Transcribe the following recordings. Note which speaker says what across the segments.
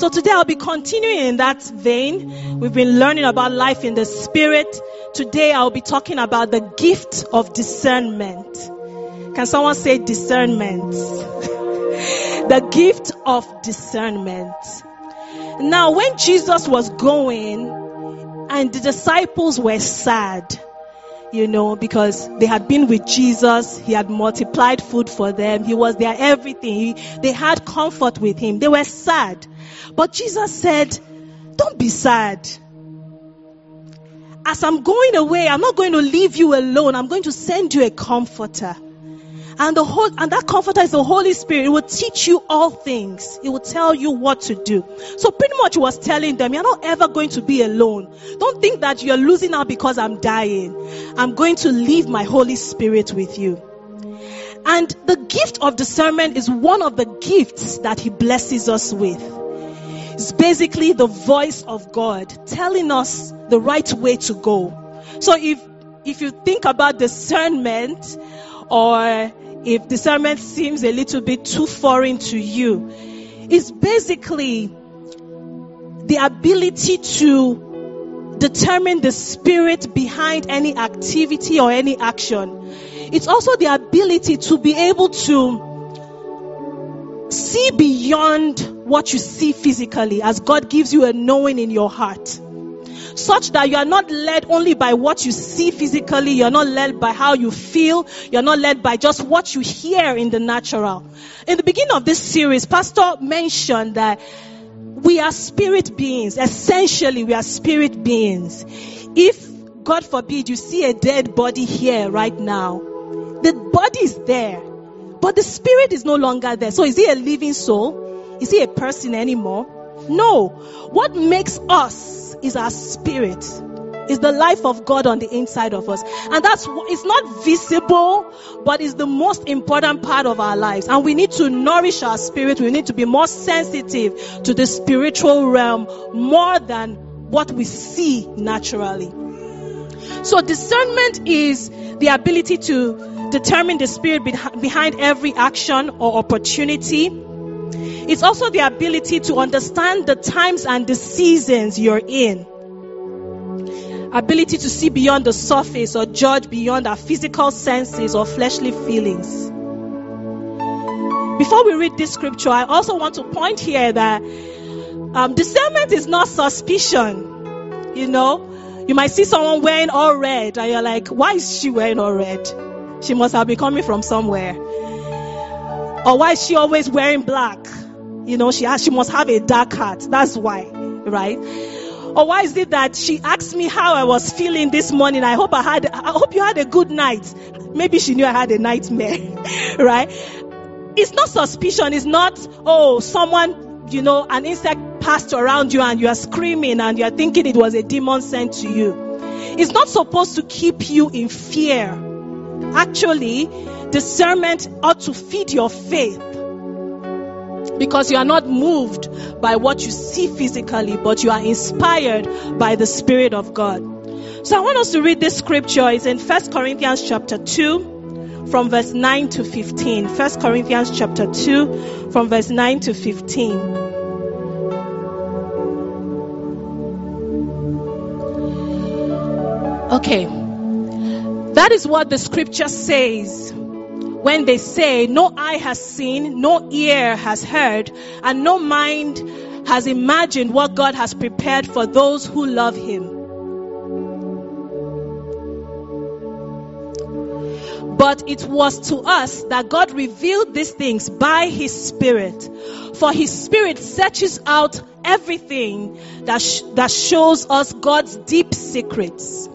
Speaker 1: So today I'll be continuing in that vein. We've been learning about life in the spirit. Today I'll be talking about the gift of discernment. Can someone say discernment? the gift of discernment. Now, when Jesus was going and the disciples were sad, you know, because they had been with Jesus, he had multiplied food for them, he was their everything, he, they had comfort with him, they were sad. But Jesus said, Don't be sad. As I'm going away, I'm not going to leave you alone. I'm going to send you a comforter. And the whole, and that comforter is the Holy Spirit. It will teach you all things. It will tell you what to do. So pretty much was telling them, you're not ever going to be alone. Don't think that you're losing out because I'm dying. I'm going to leave my Holy Spirit with you. And the gift of discernment is one of the gifts that He blesses us with. It's basically the voice of God telling us the right way to go. So if, if you think about discernment or if discernment seems a little bit too foreign to you, it's basically the ability to determine the spirit behind any activity or any action. It's also the ability to be able to see beyond what you see physically as God gives you a knowing in your heart. Such that you are not led only by what you see physically, you're not led by how you feel, you're not led by just what you hear in the natural. In the beginning of this series, Pastor mentioned that we are spirit beings. Essentially, we are spirit beings. If, God forbid, you see a dead body here right now, the body is there but the spirit is no longer there. So is he a living soul? Is he a person anymore? No. What makes us is our spirit. Is the life of God on the inside of us. And that's, it's not visible, but it's the most important part of our lives. And we need to nourish our spirit. We need to be more sensitive to the spiritual realm more than what we see naturally. So discernment is the ability to determine the spirit behind every action or opportunity. It's also the ability to understand the times and the seasons you're in. Ability to see beyond the surface or judge beyond our physical senses or fleshly feelings. Before we read this scripture, I also want to point here that um, discernment is not suspicion. You know, you might see someone wearing all red and you're like, why is she wearing all red? She must have been coming from somewhere. Or why is she always wearing black? You know, she has, she must have a dark heart. That's why, right? Or why is it that she asked me how I was feeling this morning? I hope I had, I hope you had a good night. Maybe she knew I had a nightmare, right? It's not suspicion. It's not, oh, someone, you know, an insect passed around you and you are screaming and you are thinking it was a demon sent to you. It's not supposed to keep you in fear Actually, discernment ought to feed your faith because you are not moved by what you see physically, but you are inspired by the Spirit of God. So I want us to read this scripture. It's in 1 Corinthians chapter 2 from verse 9 to 15. 1 Corinthians chapter 2 from verse 9 to 15. Okay. That is what the scripture says when they say, No eye has seen, no ear has heard, and no mind has imagined what God has prepared for those who love Him. But it was to us that God revealed these things by His Spirit. For His Spirit searches out everything that, sh- that shows us God's deep secrets.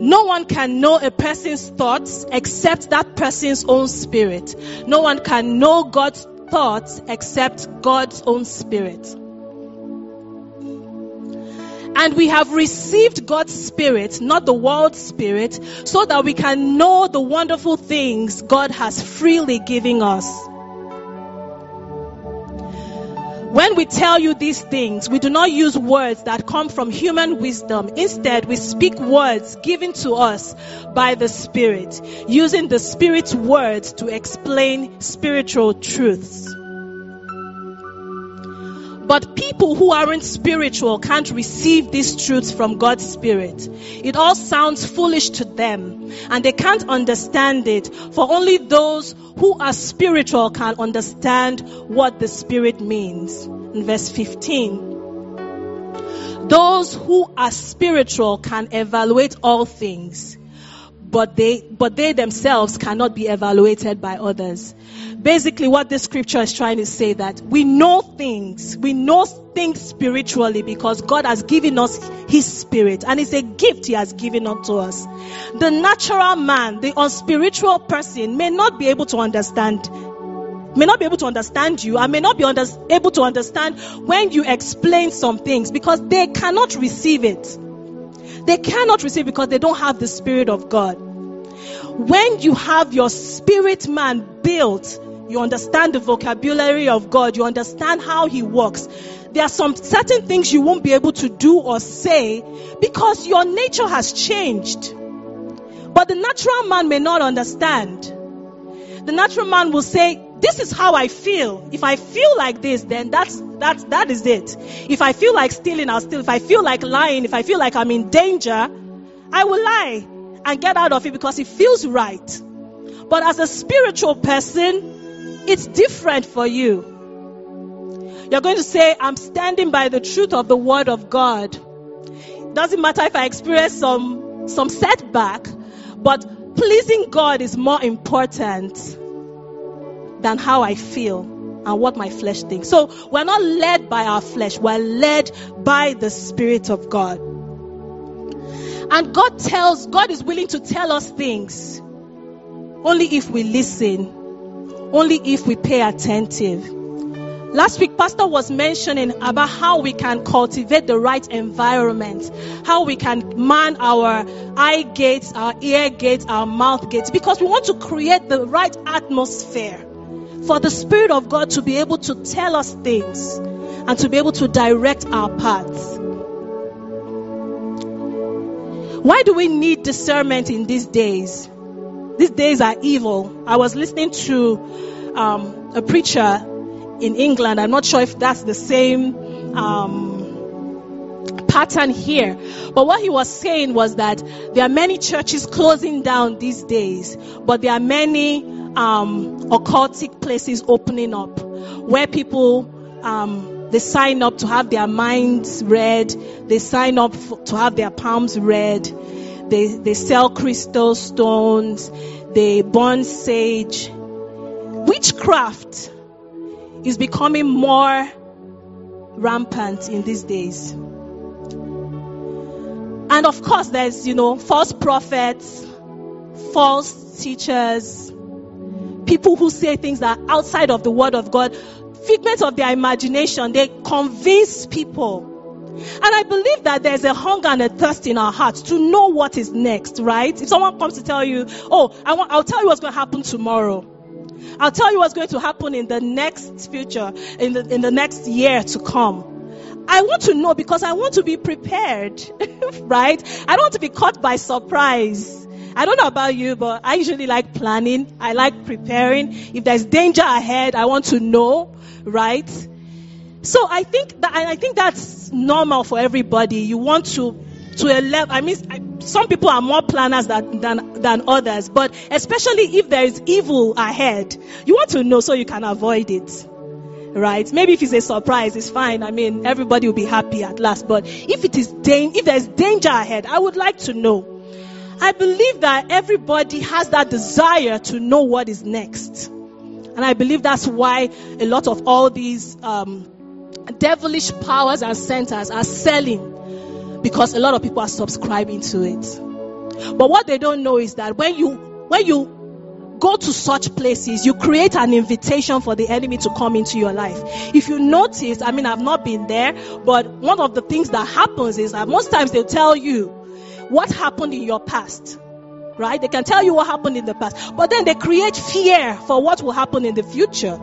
Speaker 1: No one can know a person's thoughts except that person's own spirit. No one can know God's thoughts except God's own spirit. And we have received God's spirit, not the world's spirit, so that we can know the wonderful things God has freely given us. When we tell you these things, we do not use words that come from human wisdom. Instead, we speak words given to us by the Spirit, using the Spirit's words to explain spiritual truths. But people who aren't spiritual can't receive these truths from God's Spirit. It all sounds foolish to them and they can't understand it. For only those who are spiritual can understand what the Spirit means. In verse 15. Those who are spiritual can evaluate all things but they but they themselves cannot be evaluated by others. Basically what this scripture is trying to say that we know things we know things spiritually because god has given us his spirit and it's a gift he has given unto us. The natural man the unspiritual person may not be able to understand may not be able to understand you and may not be under, able to understand when you explain some things because they cannot receive it they cannot receive because they don't have the Spirit of God. When you have your spirit man built, you understand the vocabulary of God, you understand how He works. There are some certain things you won't be able to do or say because your nature has changed. But the natural man may not understand. The natural man will say, this is how I feel. If I feel like this, then that's that's that is it. If I feel like stealing, I'll steal. If I feel like lying, if I feel like I'm in danger, I will lie and get out of it because it feels right. But as a spiritual person, it's different for you. You're going to say, I'm standing by the truth of the word of God. It Doesn't matter if I experience some some setback, but pleasing God is more important than how I feel and what my flesh thinks. So we're not led by our flesh, we're led by the Spirit of God. And God tells, God is willing to tell us things only if we listen, only if we pay attentive. Last week, Pastor was mentioning about how we can cultivate the right environment, how we can man our eye gates, our ear gates, our mouth gates, because we want to create the right atmosphere for the Spirit of God to be able to tell us things and to be able to direct our paths. Why do we need discernment in these days? These days are evil. I was listening to um, a preacher in England. I'm not sure if that's the same um, pattern here. But what he was saying was that there are many churches closing down these days, but there are many um, occultic places opening up where people um, they sign up to have their minds read, they sign up for, to have their palms read, they, they sell crystal stones, they burn sage. Witchcraft is becoming more rampant in these days. And of course, there's, you know, false prophets, false teachers, people who say things that are outside of the word of God, figments of their imagination, they convince people. And I believe that there's a hunger and a thirst in our hearts to know what is next, right? If someone comes to tell you, oh, I want, I'll tell you what's going to happen tomorrow. I'll tell you what's going to happen in the next future, in the, in the next year to come. I want to know because I want to be prepared, right? I don't want to be caught by surprise. I don't know about you, but I usually like planning. I like preparing. If there's danger ahead, I want to know, right? So I think that I think that's normal for everybody. You want to to a level. I mean, some people are more planners than, than than others, but especially if there is evil ahead, you want to know so you can avoid it right? Maybe if it's a surprise, it's fine. I mean, everybody will be happy at last. But if it is da- if there's danger ahead, I would like to know. I believe that everybody has that desire to know what is next. And I believe that's why a lot of all these um, devilish powers and centers are selling because a lot of people are subscribing to it. But what they don't know is that when you when you go to such places, you create an invitation for the enemy to come into your life. If you notice, I mean, I've not been there, but one of the things that happens is that most times they'll tell you, what happened in your past. Right? They can tell you what happened in the past, but then they create fear for what will happen in the future.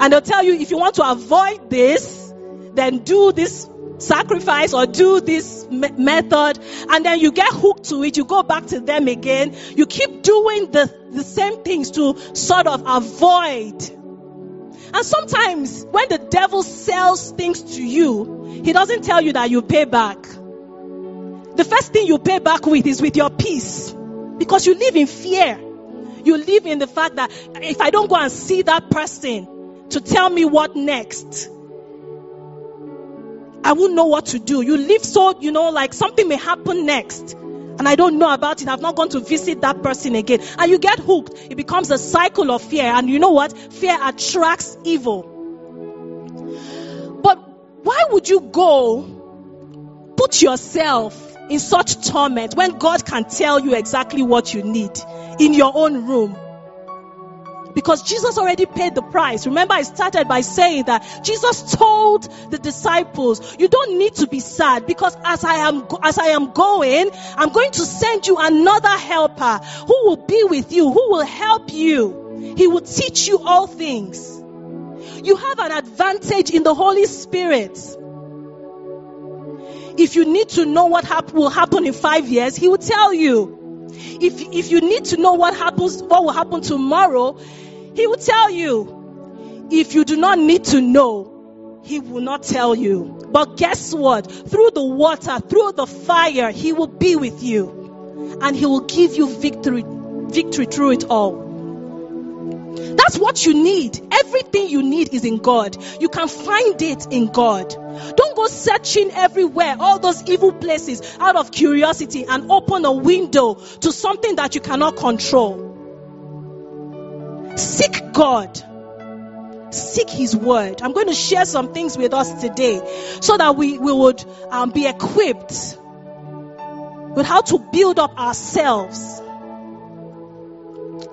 Speaker 1: And they'll tell you if you want to avoid this, then do this sacrifice or do this me- method and then you get hooked to it you go back to them again you keep doing the, the same things to sort of avoid And sometimes when the devil sells things to you, he doesn't tell you that you pay back. The first thing you pay back with is with your peace. Because you live in fear. You live in the fact that if I don't go and see that person to tell me what next, I won't know what to do. You live so, you know, like something may happen next. And I don't know about it. I've not gone to visit that person again. And you get hooked. It becomes a cycle of fear. And you know what? Fear attracts evil. But why would you go put yourself in such torment when God can tell you exactly what you need in your own room? Because Jesus already paid the price. Remember, I started by saying that Jesus told the disciples, you don't need to be sad because as I am, as I am going, I'm going to send you another helper who will be with you, who will help you. He will teach you all things. You have an advantage in the Holy Spirit. If you need to know what hap- will happen in five years, He will tell you. If, if you need to know what happens, what will happen tomorrow, he will tell you. If you do not need to know, He will not tell you. But guess what? Through the water, through the fire, He will be with you. And He will give you victory, victory through it all. That's what you need. Everything you need is in God. You can find it in God. Don't go searching everywhere, all those evil places, out of curiosity and open a window to something that you cannot control. Seek God. Seek His word. I'm going to share some things with us today so that we, we would um, be equipped with how to build up ourselves.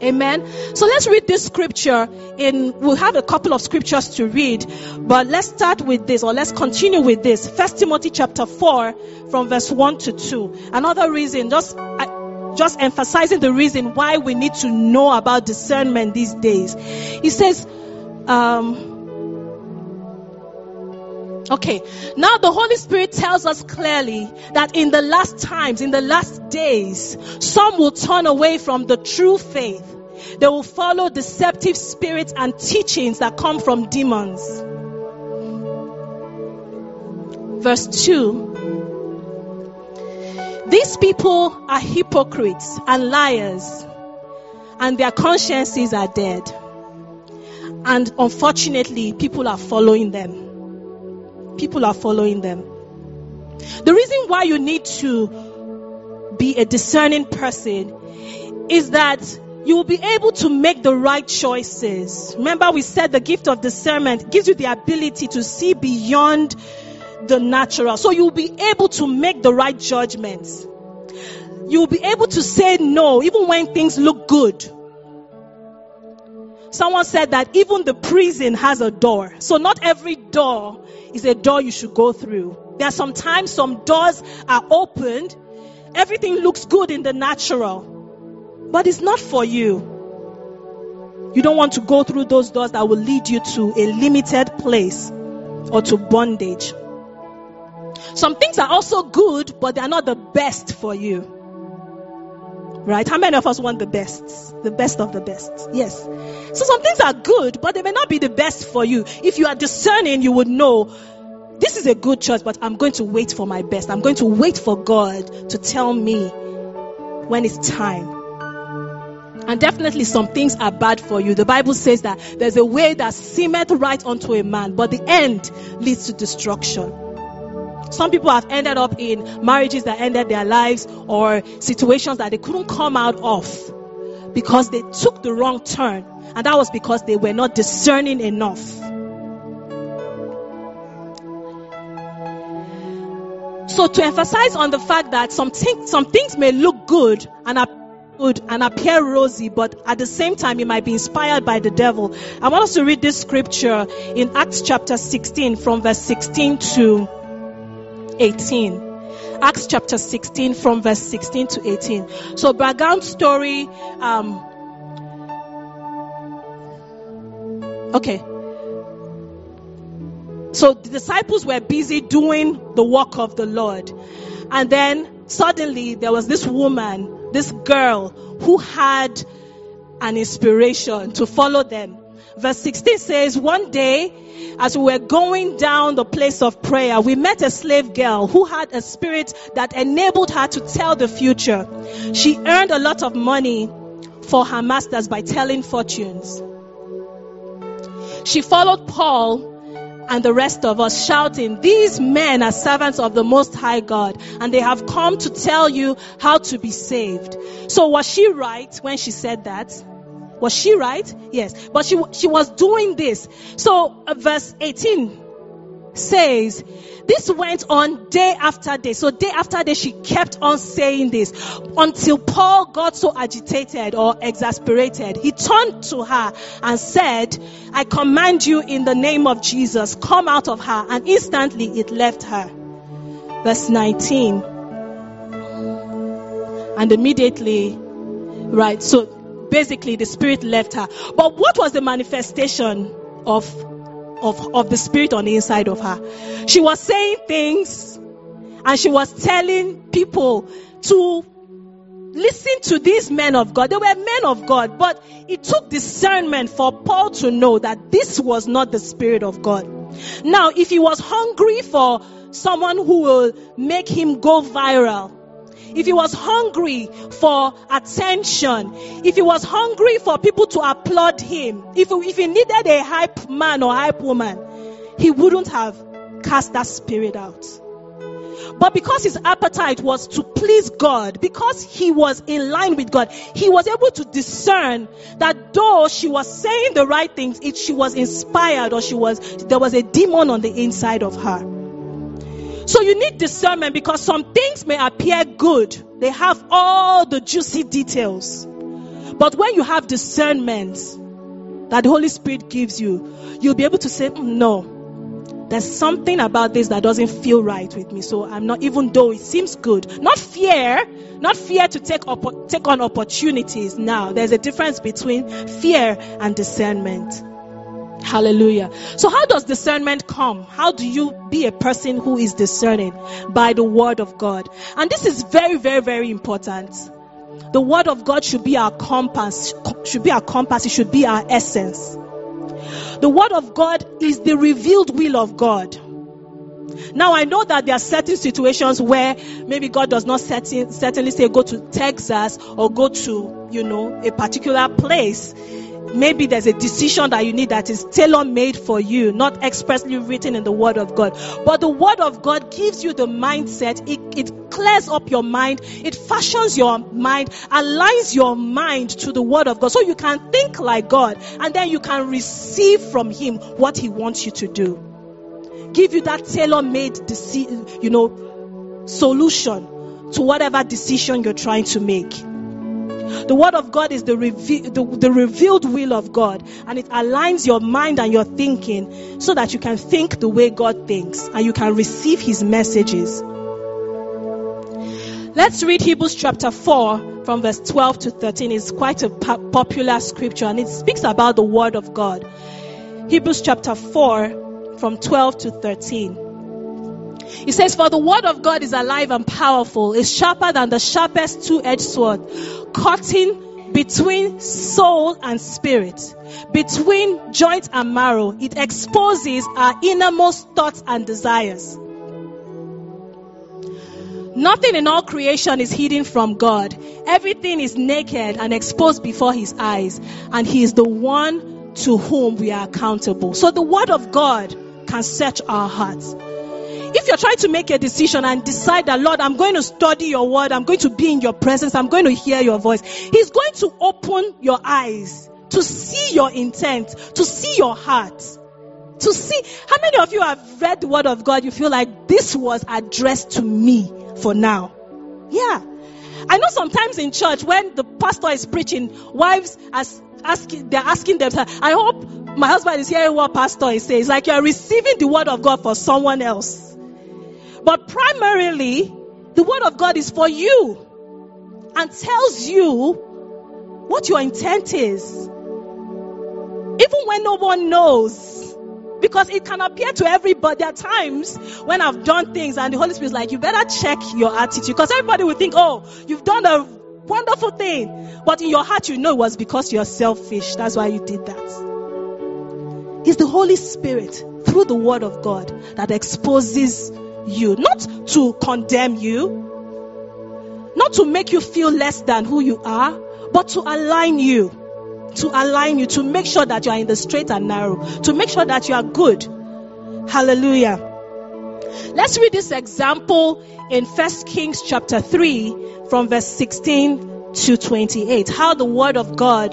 Speaker 1: Amen. So let's read this scripture in we'll have a couple of scriptures to read, but let's start with this or let's continue with this. First Timothy chapter 4 from verse 1 to 2. Another reason, just just emphasizing the reason why we need to know about discernment these days. He says, um, Okay, now the Holy Spirit tells us clearly that in the last times, in the last days, some will turn away from the true faith. They will follow deceptive spirits and teachings that come from demons. Verse 2 these people are hypocrites and liars, and their consciences are dead. And unfortunately, people are following them. People are following them. The reason why you need to be a discerning person is that you will be able to make the right choices. Remember, we said the gift of discernment gives you the ability to see beyond the natural. So you'll be able to make the right judgments. You'll be able to say no even when things look good. Someone said that even the prison has a door. So not every door is a door you should go through. There are sometimes some doors are opened. Everything looks good in the natural. But it's not for you. You don't want to go through those doors that will lead you to a limited place or to bondage. Some things are also good, but they are not the best for you. Right? How many of us want the best? The best of the best. Yes. So some things are good, but they may not be the best for you. If you are discerning, you would know this is a good choice, but I'm going to wait for my best. I'm going to wait for God to tell me when it's time. And definitely some things are bad for you. The Bible says that there's a way that seemeth right unto a man, but the end leads to destruction. Some people have ended up in marriages that ended their lives or situations that they couldn't come out of because they took the wrong turn. And that was because they were not discerning enough. So to emphasize on the fact that some, things, some things may look good and are good and appear rosy, but at the same time, it might be inspired by the devil. I want us to read this scripture in Acts chapter 16 from verse 16 to 18. Acts chapter 16 from verse 16 to 18. So background story, um, okay. So the disciples were busy doing the work of the Lord. And then suddenly there was this woman, this girl who had an inspiration to follow them. Verse 16 says, One day, as we were going down the place of prayer, we met a slave girl who had a spirit that enabled her to tell the future. She earned a lot of money for her masters by telling fortunes. She followed Paul and the rest of us shouting, These men are servants of the Most High God, and they have come to tell you how to be saved. So was she right when she said that? Was she right? Yes. But she, she was doing this. So uh, verse 18 says, this went on day after day. So day after day, she kept on saying this until Paul got so agitated or exasperated. He turned to her and said, I command you in the name of Jesus, come out of her. And instantly it left her. Verse 19. And immediately, right, so basically the spirit left her. But what was the manifestation of of, of the spirit on the inside of her. She was saying things and she was telling people to listen to these men of God. They were men of God, but it took discernment for Paul to know that this was not the Spirit of God. Now, if he was hungry for someone who will make him go viral, if he was hungry for attention, if he was hungry for people to applaud him, if, if he needed a hype man or hype woman, he wouldn't have cast that spirit out. But because his appetite was to please God, because he was in line with God, he was able to discern that though she was saying the right things, if she was inspired or she was, there was a demon on the inside of her. So you need discernment because some things may appear good. They have all the juicy details. But when you have discernment that the Holy Spirit gives you, you'll be able to say, mm, no, there's something about this that doesn't feel right with me. So I'm not, even though it seems good, not fear, not fear to take, take on opportunities now. There's a difference between fear and discernment. Hallelujah. So how does discernment come? How do you be a person who is discerning? By the word of God. And this is very, very, very important. The word of God should be our compass, should be our compass, it should be our essence. The word of God is the revealed will of God. Now I know that there are certain situations where maybe God does not certain, certainly say go to Texas or go to, you know, a particular place maybe there's a decision that you need that is tailor made for you, not expressly written in the Word of God. But the Word of God gives you the mindset, it, it clears up your mind, it fashions your mind, aligns your mind to the Word of God so you can think like God and then you can receive from Him what He wants you to do. Give you that tailor made, deci- you know, solution to whatever decision you're trying to make. The word of God is the, reve- the, the revealed will of God, and it aligns your mind and your thinking so that you can think the way God thinks and you can receive his messages. Let's read Hebrews chapter 4 from verse 12 to 13. It's quite a po- popular scripture and it speaks about the word of God. Hebrews chapter 4 from 12 to 13. He says, For the word of God is alive and powerful, is sharper than the sharpest two edged sword, cutting between soul and spirit, between joint and marrow. It exposes our innermost thoughts and desires. Nothing in all creation is hidden from God. Everything is naked and exposed before His eyes, and He is the one to whom we are accountable. So the Word of God can search our hearts. If you're trying to make a decision and decide that, Lord, I'm going to study your word, I'm going to be in your presence, I'm going to hear your voice, He's going to open your eyes to see your intent, to see your heart, to see how many of you have read the word of God, you feel like this was addressed to me for now. Yeah. I know sometimes in church when the pastor is preaching, wives as asking they're asking themselves, I hope my husband is hearing what pastor is saying. It's like you're receiving the word of God for someone else. But primarily, the word of God is for you and tells you what your intent is. Even when no one knows. Because it can appear to everybody. Are times when I've done things and the Holy Spirit is like, you better check your attitude. Because everybody will think, oh, you've done a wonderful thing. But in your heart, you know it was because you're selfish. That's why you did that. It's the Holy Spirit through the Word of God that exposes you, not to condemn you, not to make you feel less than who you are, but to align you, to align you, to make sure that you are in the straight and narrow, to make sure that you are good. Hallelujah. Let's read this example in First Kings chapter 3 from verse 16 to 28. How the word of God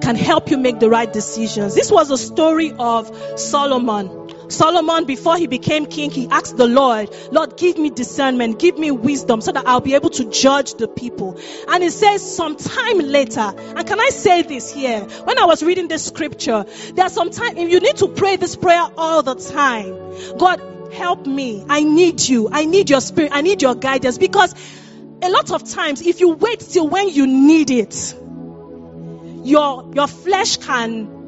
Speaker 1: can help you make the right decisions. This was a story of Solomon. Solomon, before he became king, he asked the Lord, Lord, give me discernment, give me wisdom so that I'll be able to judge the people. And he says, sometime later, and can I say this here? When I was reading this scripture, there's some time, you need to pray this prayer all the time. God, help me. I need you. I need your spirit. I need your guidance because a lot of times, if you wait till when you need it, your, your flesh can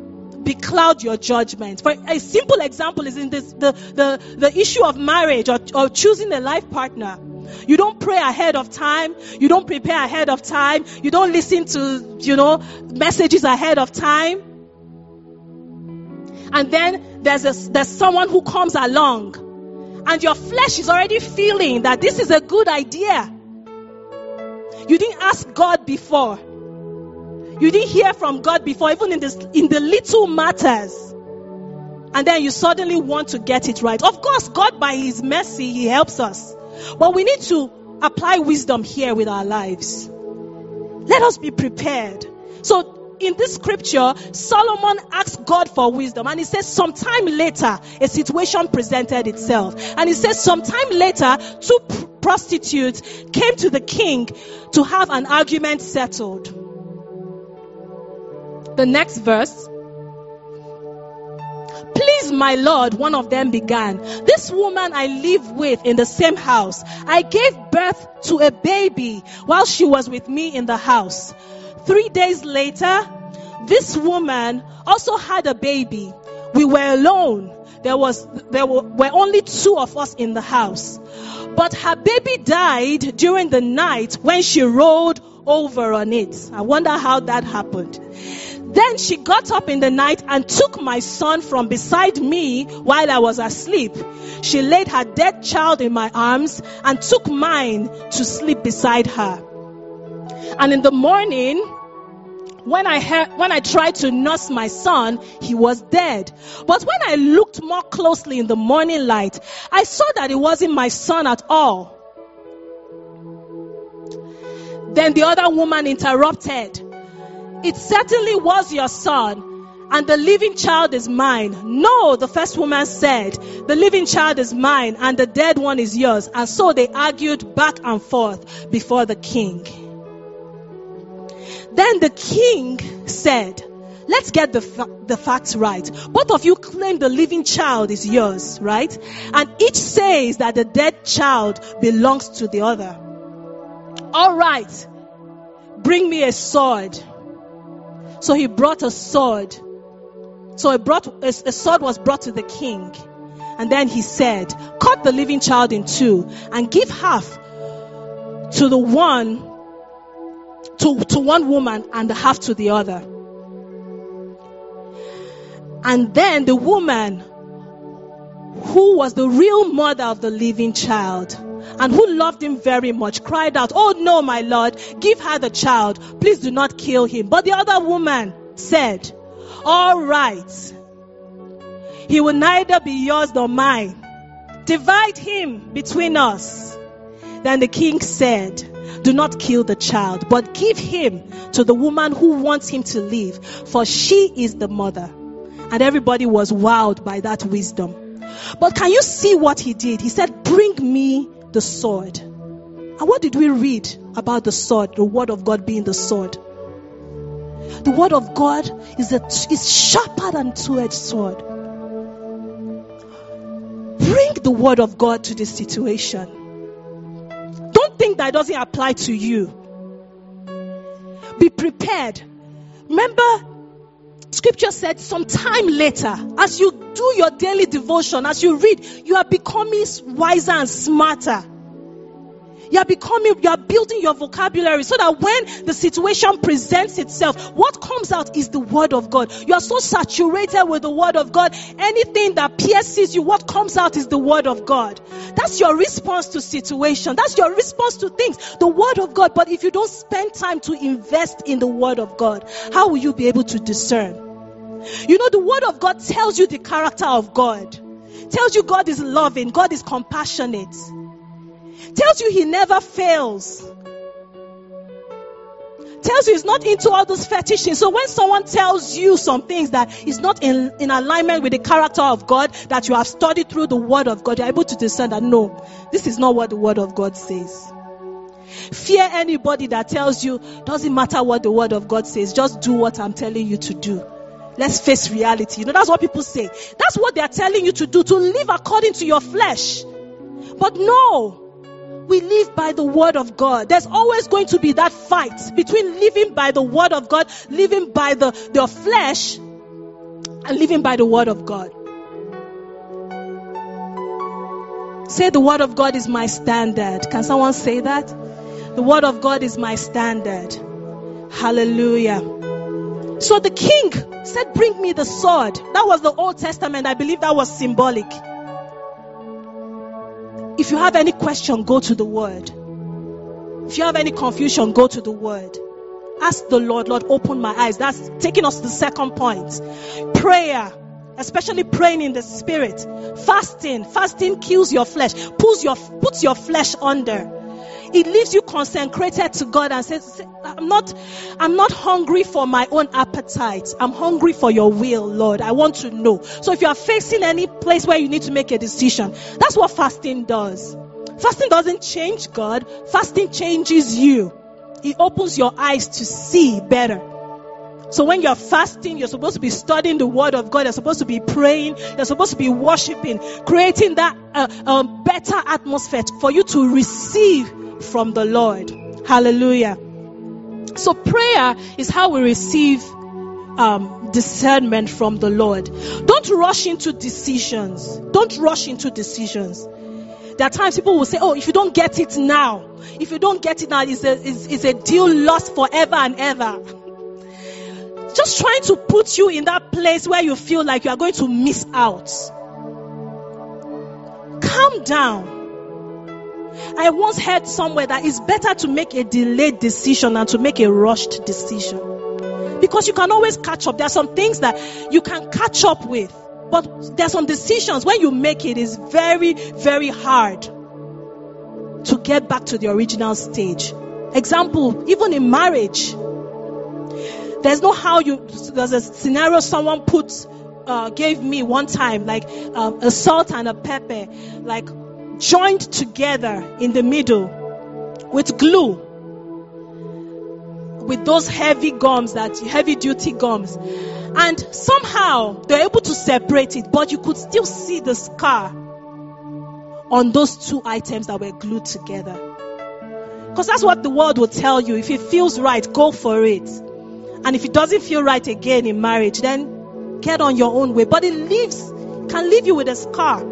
Speaker 1: becloud your judgment. For a simple example is in this the, the, the issue of marriage or, or choosing a life partner. You don't pray ahead of time. You don't prepare ahead of time. You don't listen to, you know, messages ahead of time. And then there's a, there's someone who comes along and your flesh is already feeling that this is a good idea. You didn't ask God before. You didn't hear from God before, even in this in the little matters. And then you suddenly want to get it right. Of course, God by his mercy, he helps us. But we need to apply wisdom here with our lives. Let us be prepared. So in this scripture, Solomon asked God for wisdom, and he says, sometime later, a situation presented itself. And he says, sometime later, two prostitutes came to the king to have an argument settled. The next verse. Please, my Lord, one of them began. This woman I live with in the same house. I gave birth to a baby while she was with me in the house. Three days later, this woman also had a baby. We were alone. There was, there were, were only two of us in the house. But her baby died during the night when she rolled over on it. I wonder how that happened. Then she got up in the night and took my son from beside me while I was asleep. She laid her dead child in my arms and took mine to sleep beside her. And in the morning, when I when I tried to nurse my son, he was dead. But when I looked more closely in the morning light, I saw that it wasn't my son at all. Then the other woman interrupted. It certainly was your son, and the living child is mine. No, the first woman said, the living child is mine, and the dead one is yours. And so they argued back and forth before the king. Then the king said, Let's get the, fa- the facts right. Both of you claim the living child is yours, right? And each says that the dead child belongs to the other. All right. Bring me a sword. So he brought a sword. So he brought, a, a sword was brought to the king. And then he said, cut the living child in two and give half to the one, to, to one woman and half to the other. And then the woman who was the real mother of the living child and who loved him very much cried out, Oh no, my Lord, give her the child. Please do not kill him. But the other woman said, All right. He will neither be yours nor mine. Divide him between us. Then the king said, Do not kill the child, but give him to the woman who wants him to live, for she is the mother. And everybody was wowed by that wisdom. But can you see what he did? He said, Bring me the sword. And what did we read about the sword? The word of God being the sword. The word of God is, a, is sharper than two-edged sword. Bring the word of God to this situation. Don't think that doesn't apply to you. Be prepared. Remember, scripture said sometime later, as you do your daily devotion, as you read, you are becoming wiser and smarter. You are becoming, you are building your vocabulary so that when the situation presents itself, what comes out is the word of God. You are so saturated with the word of God. Anything that pierces you, what comes out is the word of God. That's your response to situation. That's your response to things. The word of God. But if you don't spend time to invest in the word of God, how will you be able to discern? You know, the word of God tells you the character of God. Tells you God is loving, God is compassionate. Tells you he never fails. Tells you he's not into all those fetishes. So when someone tells you some things that is not in, in alignment with the character of God, that you have studied through the word of God, you're able to discern that no, this is not what the word of God says. Fear anybody that tells you, doesn't matter what the word of God says, just do what I'm telling you to do. Let's face reality. You know, that's what people say. That's what they are telling you to do, to live according to your flesh. But no, we live by the word of God. There's always going to be that fight between living by the word of God, living by the, the flesh, and living by the word of God. Say the word of God is my standard. Can someone say that? The word of God is my standard. Hallelujah. So the king said, Bring me the sword. That was the Old Testament. I believe that was symbolic. If you have any question, go to the word. If you have any confusion, go to the word. Ask the Lord, Lord, open my eyes. That's taking us to the second point. Prayer, especially praying in the spirit. Fasting. Fasting kills your flesh, pulls your, puts your flesh under it leaves you consecrated to God and says, I'm not, I'm not hungry for my own appetite. I'm hungry for your will, Lord. I want to know. So if you are facing any place where you need to make a decision, that's what fasting does. Fasting doesn't change God. Fasting changes you. It opens your eyes to see better. So when you're fasting, you're supposed to be studying the Word of God. You're supposed to be praying. You're supposed to be worshiping, creating that uh, um, better atmosphere for you to receive from the Lord. Hallelujah. So prayer is how we receive um, discernment from the Lord. Don't rush into decisions. Don't rush into decisions. There are times people will say, "Oh, if you don't get it now, if you don't get it now, it's a, it's, it's a deal lost forever and ever." Just trying to put you in that place where you feel like you are going to miss out. Calm down. I once heard somewhere that it's better to make a delayed decision than to make a rushed decision. Because you can always catch up. There are some things that you can catch up with. But there are some decisions when you make it is very, very hard to get back to the original stage. Example, even in marriage, there's no how you, there's a scenario someone put, uh, gave me one time, like um, a salt and a pepper, like joined together in the middle with glue with those heavy gums that heavy duty gums. And somehow they're able to separate it but you could still see the scar on those two items that were glued together. Because that's what the world will tell you. If it feels right go for it. And if it doesn't feel right again in marriage then get on your own way. But it leaves can leave you with a scar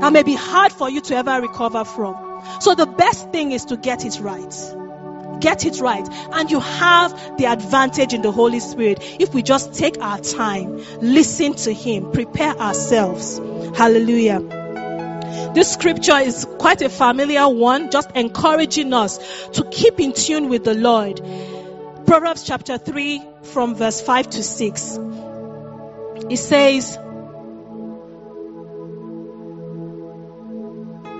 Speaker 1: that may be hard for you to ever recover from. So the best thing is to get it right. Get it right. And you have the advantage in the Holy Spirit if we just take our time, listen to Him, prepare ourselves. Hallelujah. This scripture is quite a familiar one, just encouraging us to keep in tune with the Lord. Proverbs chapter 3 from verse 5 to 6. It says,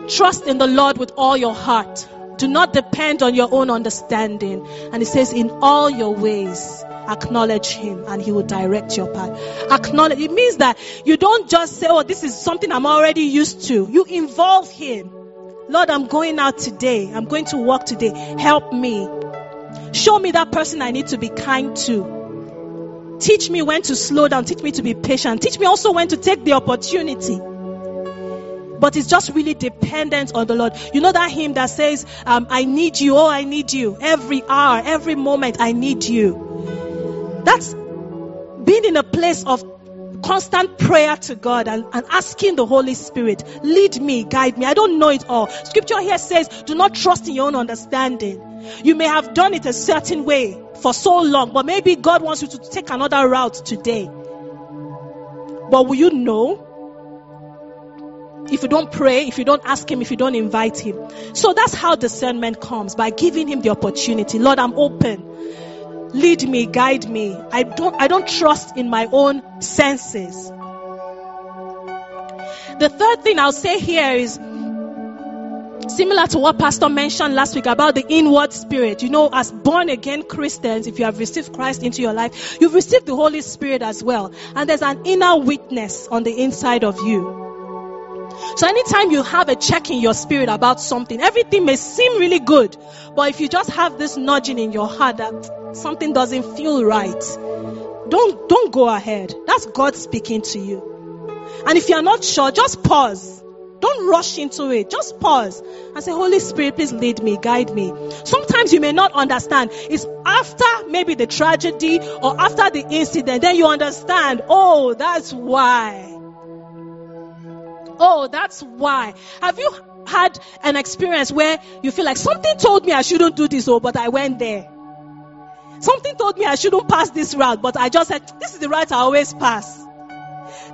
Speaker 1: Trust in the Lord with all your heart. Do not depend on your own understanding. And it says, in all your ways, acknowledge him and he will direct your path. Acknowledge, it means that you don't just say, oh, this is something I'm already used to. You involve him. Lord, I'm going out today. I'm going to work today. Help me. Show me that person I need to be kind to. Teach me when to slow down. Teach me to be patient. Teach me also when to take the opportunity but it's just really dependent on the Lord. You know that hymn that says, um, I need you, oh, I need you. Every hour, every moment, I need you. That's being in a place of constant prayer to God and, and asking the Holy Spirit, lead me, guide me. I don't know it all. Scripture here says, do not trust in your own understanding. You may have done it a certain way for so long, but maybe God wants you to take another route today. But will you know? If you don't pray, if you don't ask Him, if you don't invite Him. So that's how discernment comes by giving Him the opportunity. Lord, I'm open. Lead me guide me. I don't i don't trust in my own senses. The third thing i'll say here is similar to what pastor mentioned last week about the inward spirit. You know as born again christians if you have received christ into your life you've received the holy spirit as well. And there's an inner witness on the inside of you so anytime you have a check in your spirit about something, everything may seem really good. But if you just have this nudging in your heart that something doesn't feel right, don't, don't go ahead. That's God speaking to you. And if you're not sure, just pause. Don't rush into it. Just pause and say, Holy Spirit, please lead me, guide me. Sometimes you may not understand. It's after maybe the tragedy or after the incident, then you understand, oh, that's why. Oh, that's why. Have you had an experience where you feel like something told me I shouldn't do this, oh, but I went there? Something told me I shouldn't pass this route, but I just said, this is the route I always pass.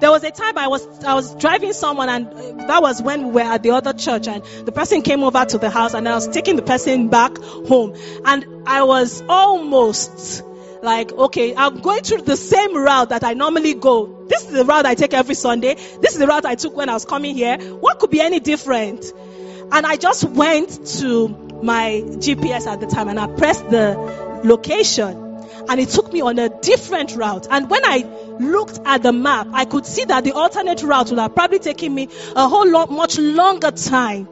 Speaker 1: There was a time I was I was driving someone, and uh, that was when we were at the other church, and the person came over to the house, and I was taking the person back home, and I was almost like, okay, I'm going through the same route that I normally go. This is the route I take every Sunday. This is the route I took when I was coming here. What could be any different? And I just went to my GPS at the time and I pressed the location and it took me on a different route. And when I looked at the map, I could see that the alternate route would have probably taken me a whole lot much longer time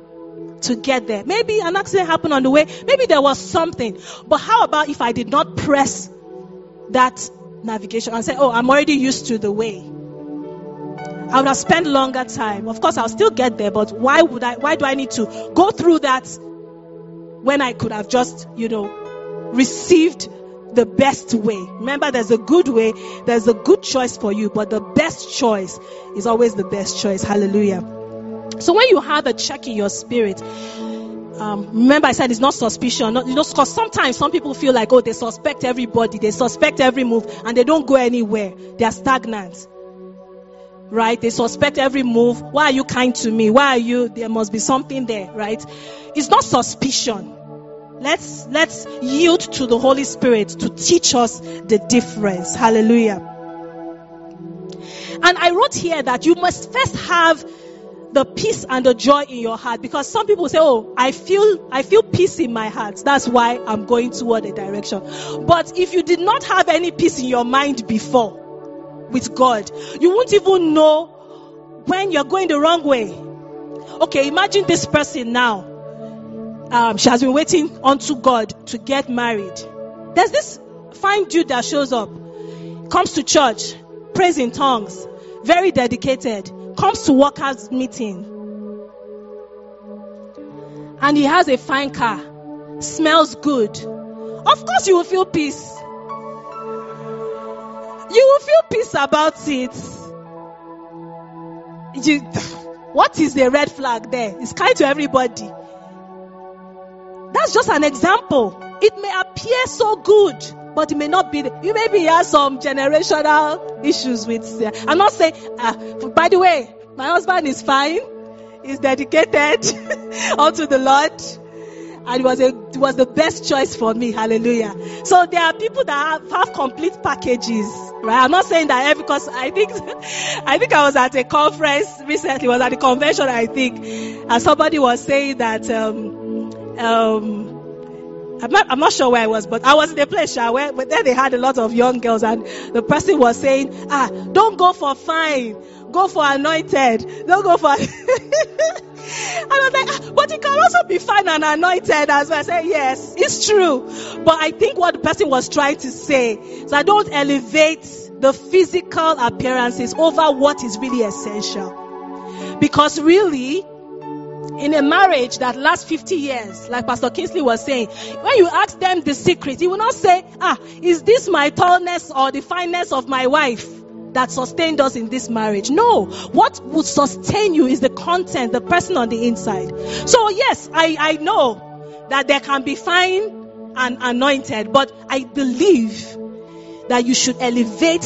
Speaker 1: to get there. Maybe an accident happened on the way. Maybe there was something. But how about if I did not press that navigation and say, Oh, I'm already used to the way. I would have spent longer time. Of course, I'll still get there, but why would I, why do I need to go through that when I could have just, you know, received the best way? Remember, there's a good way, there's a good choice for you, but the best choice is always the best choice. Hallelujah. So when you have a check in your spirit, um, remember I said it's not suspicion. Not, you know, because sometimes some people feel like, oh, they suspect everybody, they suspect every move, and they don't go anywhere. They are stagnant. Right? They suspect every move. Why are you kind to me? Why are you? There must be something there, right? It's not suspicion. Let's let's yield to the Holy Spirit to teach us the difference. Hallelujah. And I wrote here that you must first have the peace and the joy in your heart. Because some people say oh i feel i feel peace in my heart. That's why i'm going toward a direction. But if you did not have any peace in your mind before with god you won't even know when you're going the wrong way. Okay imagine this person now. Um, she has been waiting unto god to get married. There's this fine dude that shows up comes to church prays in tongues very dedicated comes to workers' meeting and he has a fine car, smells good, of course you will feel peace. You will feel peace about it. You, what is the red flag there? It's kind to everybody. That's just an example. It may appear so good, but it may not be. The, you maybe has some generational issues with. Uh, I'm not saying. Uh, by the way, my husband is fine. He's dedicated unto the Lord. And it was a, it was the best choice for me. Hallelujah. So there are people that have, have complete packages, right? I'm not saying that every, because I think, I think I was at a conference recently, was at a convention, I think, and somebody was saying that, um, um, I'm not, I'm not sure where I was, but I was in a place where, but then they had a lot of young girls, and the person was saying, "Ah, don't go for fine, go for anointed, don't go for." I was like, ah, but it can also be fine and anointed as well. I said, yes, it's true. But I think what the person was trying to say is I don't elevate the physical appearances over what is really essential. Because really, in a marriage that lasts 50 years, like Pastor Kingsley was saying, when you ask them the secret, he will not say, ah, is this my tallness or the fineness of my wife? that sustained us in this marriage. No, what would sustain you is the content, the person on the inside. So yes, I, I know that there can be fine and anointed, but I believe that you should elevate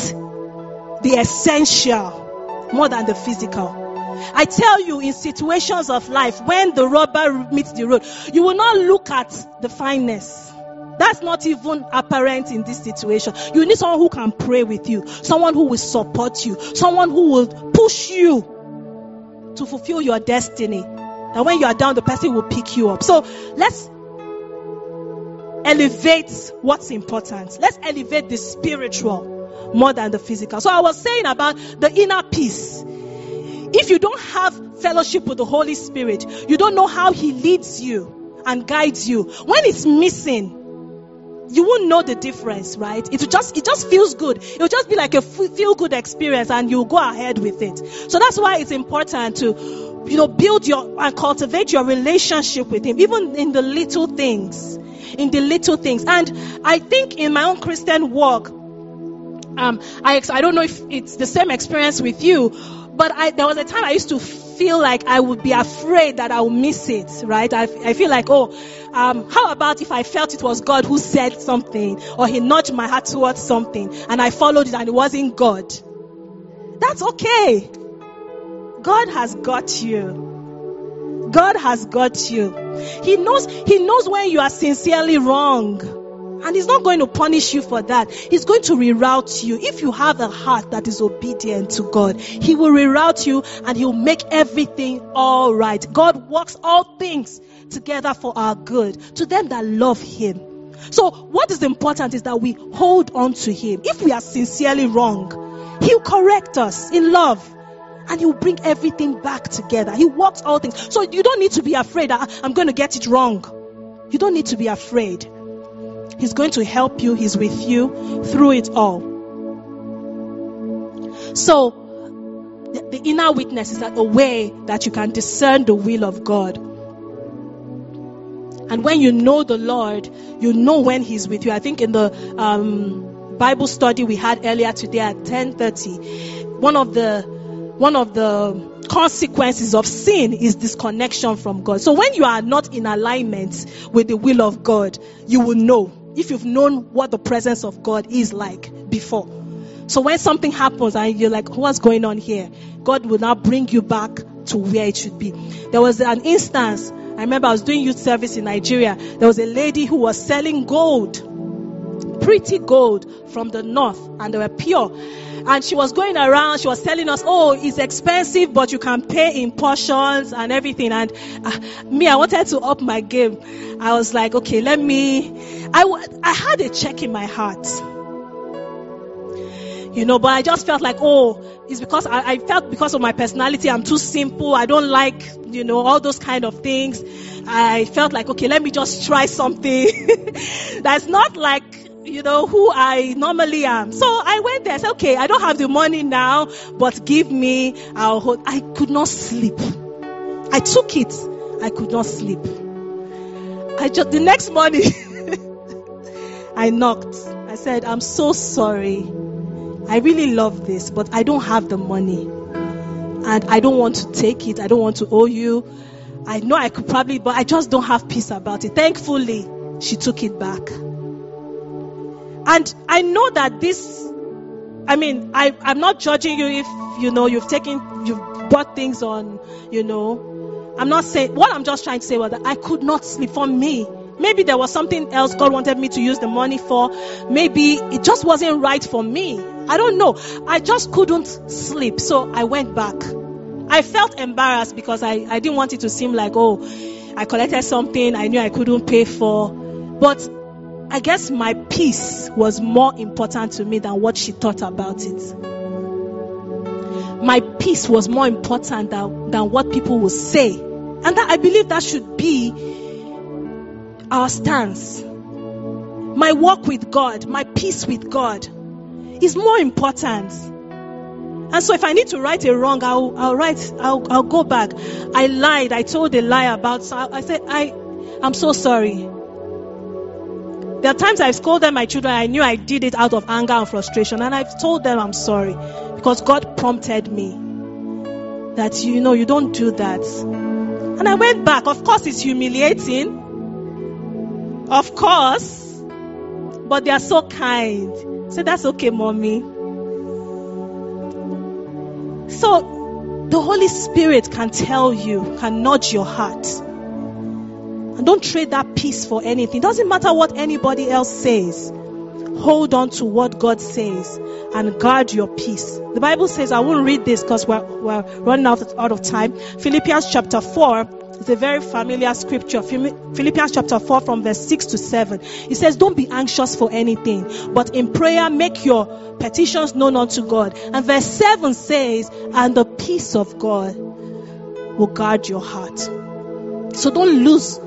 Speaker 1: the essential more than the physical. I tell you, in situations of life, when the rubber meets the road, you will not look at the fineness. That's not even apparent in this situation. You need someone who can pray with you, someone who will support you, someone who will push you to fulfill your destiny. And when you are down, the person will pick you up. So let's elevate what's important. Let's elevate the spiritual more than the physical. So I was saying about the inner peace. If you don't have fellowship with the Holy Spirit, you don't know how He leads you and guides you. When it's missing, you won't know the difference, right? It just it just feels good. It will just be like a feel good experience, and you'll go ahead with it. So that's why it's important to, you know, build your and cultivate your relationship with Him, even in the little things, in the little things. And I think in my own Christian walk, um, I I don't know if it's the same experience with you, but I, there was a time I used to feel like I would be afraid that I will miss it, right? I, I feel like, oh, um, how about if I felt it was God who said something or He nudged my heart towards something and I followed it and it wasn't God? That's okay. God has got you. God has got you. He knows, He knows when you are sincerely wrong. And He's not going to punish you for that. He's going to reroute you. If you have a heart that is obedient to God, He will reroute you and He'll make everything all right. God works all things together for our good to them that love Him. So, what is important is that we hold on to Him. If we are sincerely wrong, He'll correct us in love and He will bring everything back together. He works all things. So, you don't need to be afraid ah, I'm going to get it wrong. You don't need to be afraid. He's going to help you, He's with you through it all. So, the, inner witness is a way that you can discern the will of God. And when you know the Lord, you know when He's with you. I think in the um, Bible study we had earlier today at 10:30, one of the one of the consequences of sin is disconnection from God. So when you are not in alignment with the will of God, you will know if you've known what the presence of God is like before. So when something happens and you're like, what's going on here? God will now bring you back to where it should be. There was an instance, I remember I was doing youth service in Nigeria. There was a lady who was selling gold, pretty gold from the north, and they were pure. And she was going around, she was telling us, oh, it's expensive, but you can pay in portions and everything. And uh, me, I wanted to up my game. I was like, okay, let me, I, I had a check in my heart. You know, but I just felt like, oh, it's because I, I felt because of my personality, I'm too simple. I don't like, you know, all those kind of things. I felt like, okay, let me just try something that's not like you know, who I normally am. So I went there. I said, okay, I don't have the money now, but give me, hold. I could not sleep. I took it. I could not sleep. I just, the next morning, I knocked. I said, I'm so sorry. I really love this, but I don't have the money. And I don't want to take it. I don't want to owe you. I know I could probably, but I just don't have peace about it. Thankfully, she took it back. And I know that this, I mean, I, I'm not judging you if, you know, you've taken, you've bought things on, you know. I'm not saying, what I'm just trying to say was that I could not sleep for me. Maybe there was something else God wanted me to use the money for. Maybe it just wasn't right for me. I don't know. I just couldn't sleep. So I went back. I felt embarrassed because I, I didn't want it to seem like, oh, I collected something I knew I couldn't pay for. But I guess my peace was more important to me than what she thought about it. My peace was more important than, than what people will say. And that I believe that should be our stance. My walk with God, my peace with God is more important. And so if I need to right a wrong, I'll, I'll write, I'll, I'll go back. I lied. I told a lie about, so I, I said, I, I'm so sorry. There are times I've scolded my children. I knew I did it out of anger and frustration, and I've told them I'm sorry because God prompted me that you know you don't do that. And I went back. Of course, it's humiliating. Of course, but they are so kind. So that's okay, mommy. So the Holy Spirit can tell you, can nudge your heart. And don't trade that peace for anything. Doesn't matter what anybody else says. Hold on to what God says and guard your peace. The Bible says, I won't read this because we're, we're running out out of time. Philippians chapter 4 is a very familiar scripture. Philippians chapter 4 from verse 6 to 7. It says, Don't be anxious for anything, but in prayer make your petitions known unto God. And verse 7 says, And the peace of God will guard your heart. So don't lose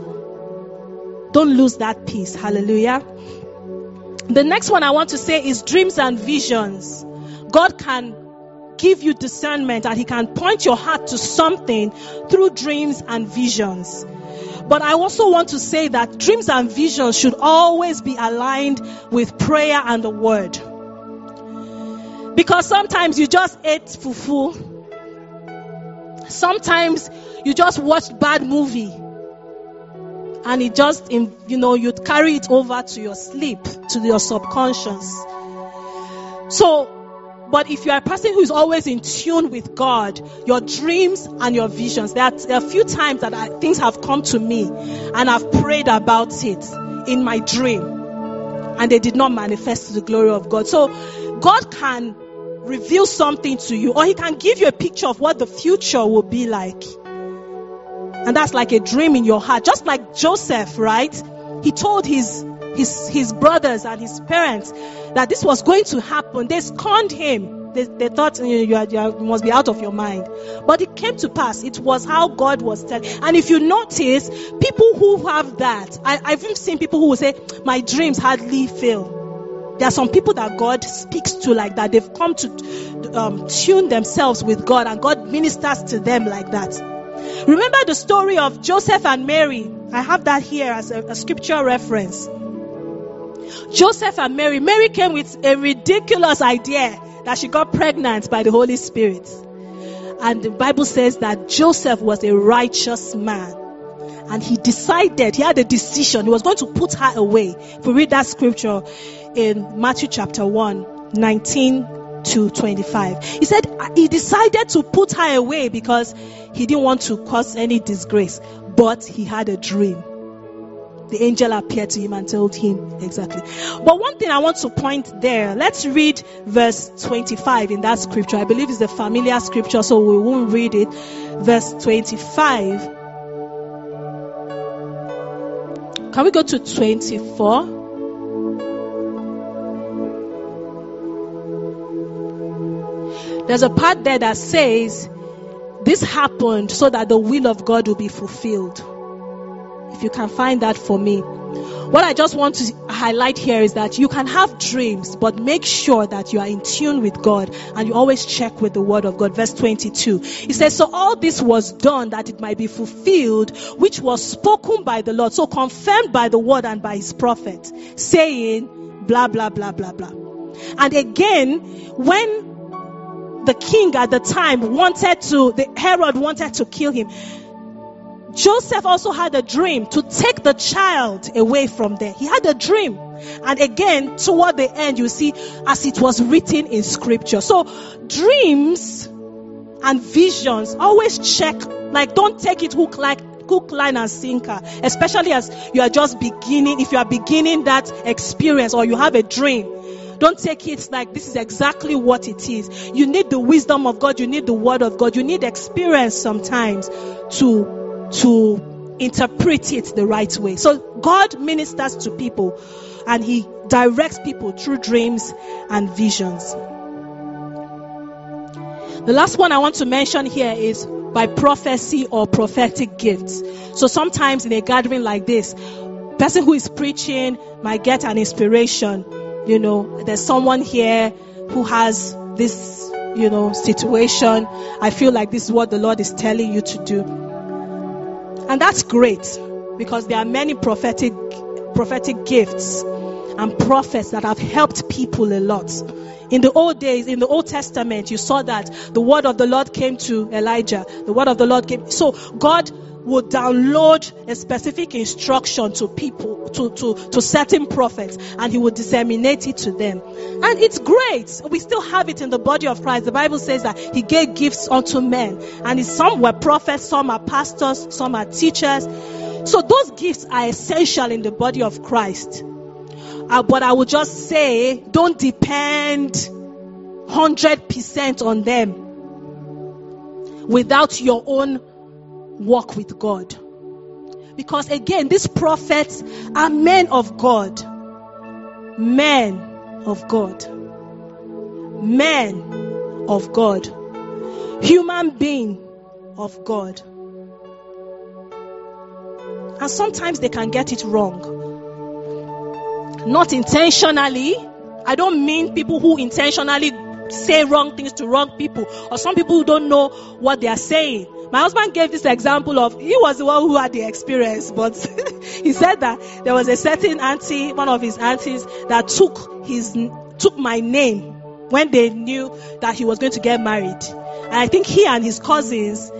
Speaker 1: don't lose that peace. Hallelujah. The next one I want to say is dreams and visions. God can give you discernment and He can point your heart to something through dreams and visions. But I also want to say that dreams and visions should always be aligned with prayer and the word. Because sometimes you just ate fufu. Sometimes you just watched bad movie and it just you know you'd carry it over to your sleep to your subconscious so but if you are a person who is always in tune with God, your dreams and your visions, there are, there are a few times that I, things have come to me and I've prayed about it in my dream and they did not manifest to the glory of God. So God can reveal something to you or He can give you a picture of what the future will be like. And that's like a dream in your heart. Just like Joseph, right? He told his his his brothers and his parents that this was going to happen. They scorned him. They, they thought you, you, you, must be out of your mind. But it came to pass. It was how God was telling. And if you notice, people who have that, I, I've even seen people who will say, My dreams hardly fail. There are some people that God speaks to like that. They've come to um, tune themselves with God, and God ministers to them like that. Remember the story of Joseph and Mary. I have that here as a, a scripture reference. Joseph and Mary. Mary came with a ridiculous idea that she got pregnant by the Holy Spirit. And the Bible says that Joseph was a righteous man. And he decided, he had a decision, he was going to put her away. If we read that scripture in Matthew chapter 1, 19 to 25. He said he decided to put her away because he didn't want to cause any disgrace, but he had a dream. The angel appeared to him and told him exactly. But one thing I want to point there, let's read verse 25 in that scripture. I believe it's a familiar scripture, so we won't read it. Verse 25. Can we go to 24? There's a part there that says, This happened so that the will of God will be fulfilled. If you can find that for me. What I just want to highlight here is that you can have dreams, but make sure that you are in tune with God and you always check with the word of God. Verse 22. He says, So all this was done that it might be fulfilled, which was spoken by the Lord. So confirmed by the word and by his prophet, saying, blah, blah, blah, blah, blah. And again, when the king at the time wanted to, the Herod wanted to kill him. Joseph also had a dream to take the child away from there. He had a dream. And again, toward the end, you see, as it was written in scripture. So, dreams and visions, always check, like, don't take it hook like, hook, line, and sinker, especially as you are just beginning, if you are beginning that experience or you have a dream don't take it like this is exactly what it is. You need the wisdom of God. You need the word of God. You need experience sometimes to, to interpret it the right way. So God ministers to people and he directs people through dreams and visions. The last one I want to mention here is by prophecy or prophetic gifts. So sometimes in a gathering like this, person who is preaching might get an inspiration you know, there's someone here who has this, you know, situation. I feel like this is what the Lord is telling you to do. And that's great because there are many prophetic prophetic gifts and prophets that have helped people a lot. In the old days, in the Old Testament, you saw that the word of the Lord came to Elijah. The word of the Lord came. So God would download a specific instruction to people, to, to, to certain prophets, and he would disseminate it to them. And it's great. We still have it in the body of Christ. The Bible says that he gave gifts unto men. And some were prophets, some are pastors, some are teachers. So those gifts are essential in the body of Christ. Uh, but I would just say, don't depend 100% on them without your own walk with God. Because again, these prophets are men of God. Men of God. Men of God. Human being of God. And sometimes they can get it wrong. Not intentionally. I don't mean people who intentionally say wrong things to wrong people or some people who don't know what they are saying. My husband gave this example of he was the one who had the experience, but he said that there was a certain auntie, one of his aunties, that took his took my name when they knew that he was going to get married. And I think he and his cousins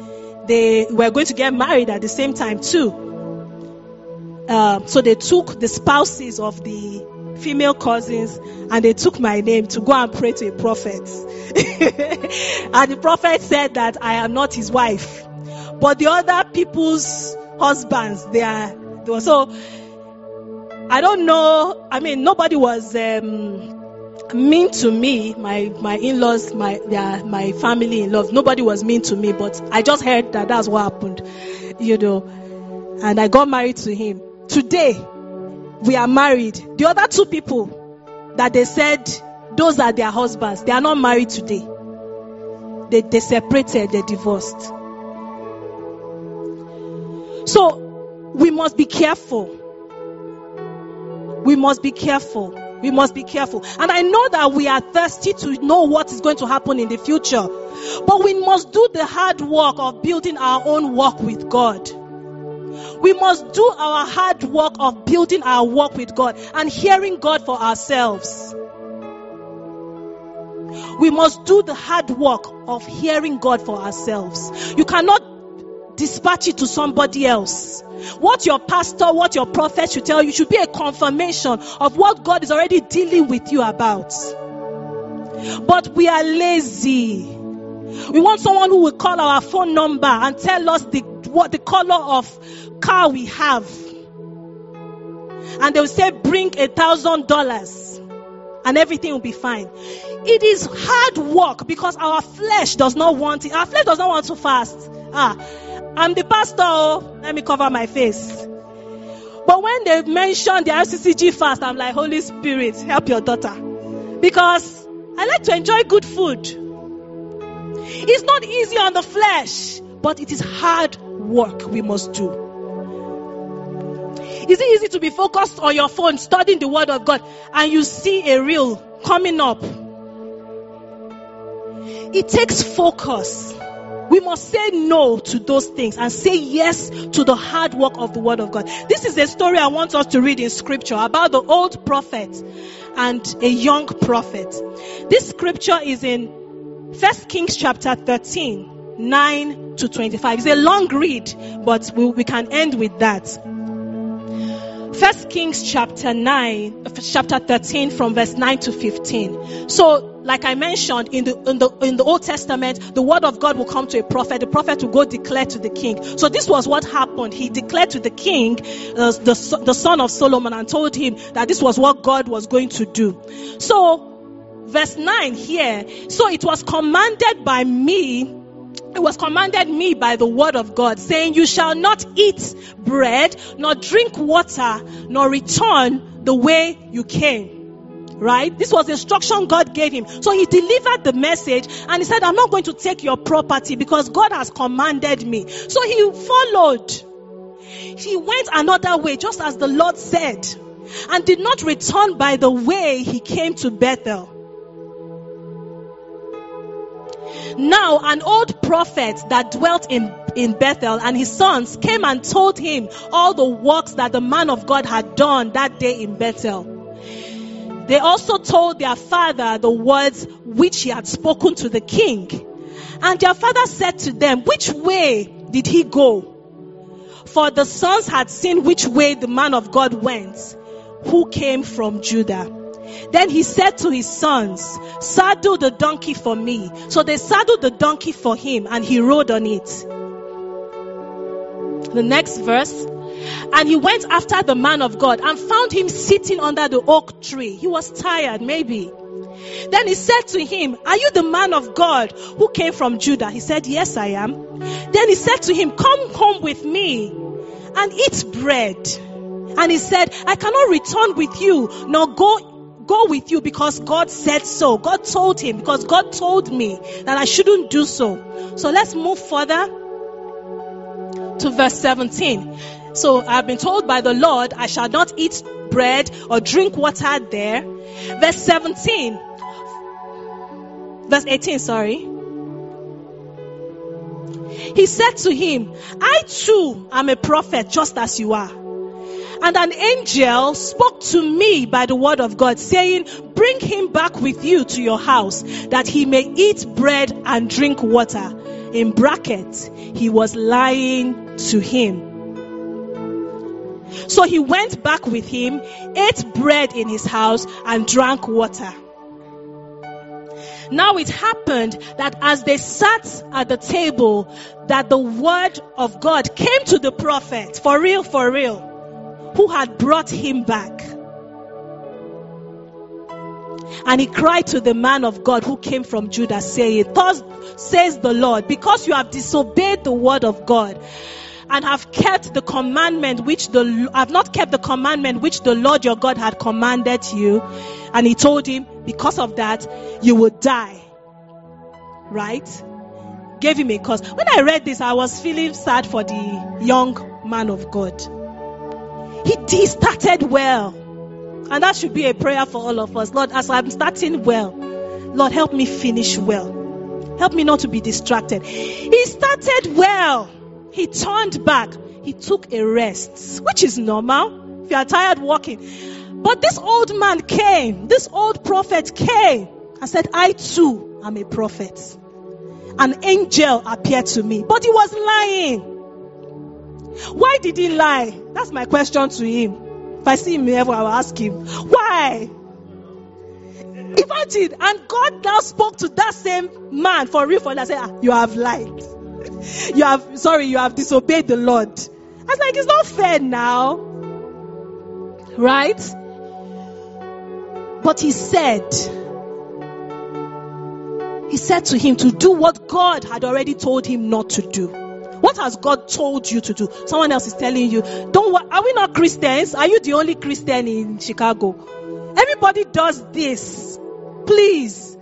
Speaker 1: they were going to get married at the same time too. Uh, so they took the spouses of the female cousins and they took my name to go and pray to a prophet. and the prophet said that I am not his wife. But the other people's husbands, they are, they were, so I don't know. I mean, nobody was, um, mean to me, my my in-laws, my their, my family in laws. Nobody was mean to me, but I just heard that that's what happened, you know. And I got married to him. Today, we are married. The other two people that they said those are their husbands, they are not married today. They, they separated, they divorced. So we must be careful. We must be careful. We must be careful. And I know that we are thirsty to know what is going to happen in the future. But we must do the hard work of building our own walk with God. We must do our hard work of building our walk with God and hearing God for ourselves. We must do the hard work of hearing God for ourselves. You cannot dispatch it to somebody else. What your pastor, what your prophet should tell you should be a confirmation of what God is already dealing with you about. But we are lazy. We want someone who will call our phone number and tell us the what the color of car we have. And they will say, bring a thousand dollars and everything will be fine. It is hard work because our flesh does not want it. Our flesh does not want to fast. Ah, I'm the pastor. Oh, let me cover my face. But when they mention the RCCG fast, I'm like, Holy Spirit, help your daughter. Because I like to enjoy good food. It's not easy on the flesh, but it is hard work we must do. Is it easy to be focused on your phone studying the word of God and you see a reel coming up? It takes focus. We must say no to those things and say yes to the hard work of the word of God. This is a story I want us to read in scripture about the old prophet and a young prophet. This scripture is in First Kings chapter 13. 9 to 25. It's a long read, but we, we can end with that. First Kings chapter 9, chapter 13 from verse 9 to 15. So, like I mentioned, in the, in the, in the Old Testament, the word of God will come to a prophet. The prophet will go declare to the king. So this was what happened. He declared to the king, uh, the, the son of Solomon, and told him that this was what God was going to do. So, verse 9 here. So it was commanded by me it was commanded me by the word of God, saying, You shall not eat bread, nor drink water, nor return the way you came. Right? This was instruction God gave him. So he delivered the message and he said, I'm not going to take your property because God has commanded me. So he followed. He went another way, just as the Lord said, and did not return by the way he came to Bethel. Now, an old prophet that dwelt in, in Bethel and his sons came and told him all the works that the man of God had done that day in Bethel. They also told their father the words which he had spoken to the king. And their father said to them, Which way did he go? For the sons had seen which way the man of God went, who came from Judah. Then he said to his sons, Saddle the donkey for me. So they saddled the donkey for him and he rode on it. The next verse. And he went after the man of God and found him sitting under the oak tree. He was tired, maybe. Then he said to him, Are you the man of God who came from Judah? He said, Yes, I am. Then he said to him, Come home with me and eat bread. And he said, I cannot return with you, nor go go with you because God said so. God told him because God told me that I shouldn't do so. So let's move further to verse 17. So I've been told by the Lord, I shall not eat bread or drink water there. Verse 17. Verse 18, sorry. He said to him, I too am a prophet just as you are. And an angel spoke to me by the word of God, saying, Bring him back with you to your house, that he may eat bread and drink water. In brackets, he was lying to him. So he went back with him, ate bread in his house, and drank water. Now it happened that as they sat at the table, that the word of God came to the prophet, for real, for real, who had brought him back. And he cried to the man of God who came from Judah, saying, Thus says the Lord, because you have disobeyed the word of God and have kept the commandment which the have not kept the commandment which the Lord your God had commanded you. And he told him, because of that, you will die. Right? Gave him a cause. When I read this, I was feeling sad for the young man of God. He, he started well. And that should be a prayer for all of us. Lord, as I'm starting well, Lord, help me finish well. Help me not to be distracted. He started well. He turned back. He took a rest, which is normal if you are tired walking. But this old man came, this old prophet came and said, I too am a prophet. An angel appeared to me, but he was lying. Why did he lie? That's my question to him. If I see him ever, I will ask him, Why? Imagine, and God now spoke to that same man for real for that. Said, ah, You have lied you have, sorry, you have disobeyed the Lord. I was like, it's not fair now. Right? But he said, he said to him to do what God had already told him not to do. What has God told you to do? Someone else is telling you, don't, are we not Christians? Are you the only Christian in Chicago? Everybody does this. Please.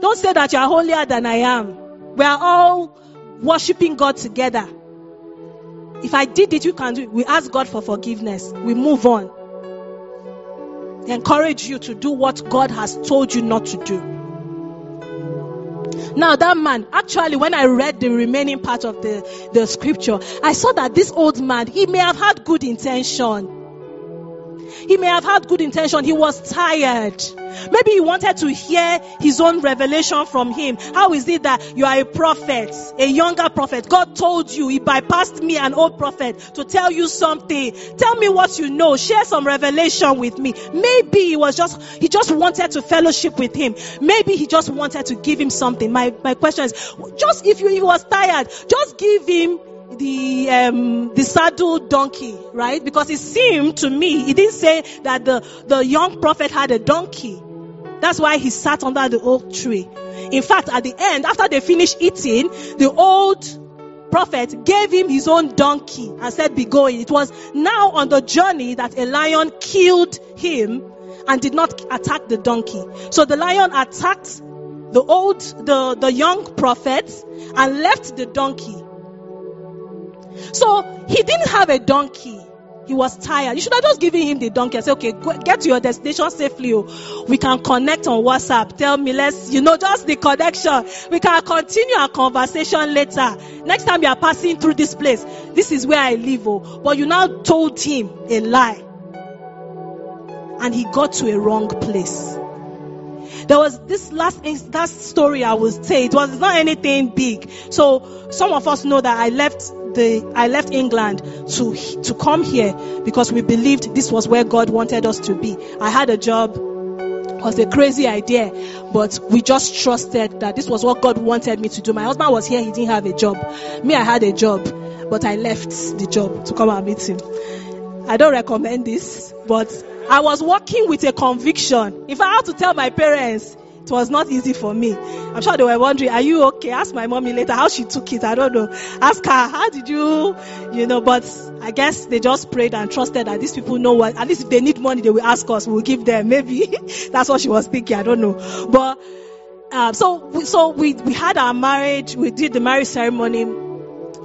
Speaker 1: Don't say that you are holier than I am. We are all worshiping God together. If I did it, you can do it. We ask God for forgiveness. We move on. They Encourage you to do what God has told you not to do. Now, that man, actually, when I read the remaining part of the, the scripture, I saw that this old man, he may have had good intention. He may have had good intention. He was tired. Maybe he wanted to hear his own revelation from him. How is it that you are a prophet, a younger prophet? God told you, he bypassed me, an old prophet, to tell you something. Tell me what you know. Share some revelation with me. Maybe he was just, he just wanted to fellowship with him. Maybe he just wanted to give him something. My, my question is, just if you, he was tired, just give him the um, the saddled donkey, right? Because it seemed to me, he didn't say that the, the young prophet had a donkey. That's why he sat under the oak tree. In fact, at the end, after they finished eating, the old prophet gave him his own donkey and said, Be going. It was now on the journey that a lion killed him and did not attack the donkey. So the lion attacked the old, the, the young prophet and left the donkey. So he didn't have a donkey. He was tired. You should have just given him the donkey and say, okay, go, get to your destination safely. Oh. We can connect on WhatsApp. Tell me, let's, you know, just the connection. We can continue our conversation later. Next time you are passing through this place, this is where I live. Oh. But you now told him a lie. And he got to a wrong place. There was this last that story I will say. It was not anything big. So some of us know that I left the I left England to to come here because we believed this was where God wanted us to be. I had a job. Was a crazy idea, but we just trusted that this was what God wanted me to do. My husband was here, he didn't have a job. Me, I had a job, but I left the job to come and meet him. I don't recommend this, but I was working with a conviction. If I had to tell my parents, it was not easy for me. I'm sure they were wondering, are you okay? Ask my mommy later how she took it. I don't know. Ask her, how did you, you know, but I guess they just prayed and trusted that these people know what, at least if they need money, they will ask us, we'll give them. Maybe that's what she was thinking. I don't know. But, um, so, so we, we had our marriage, we did the marriage ceremony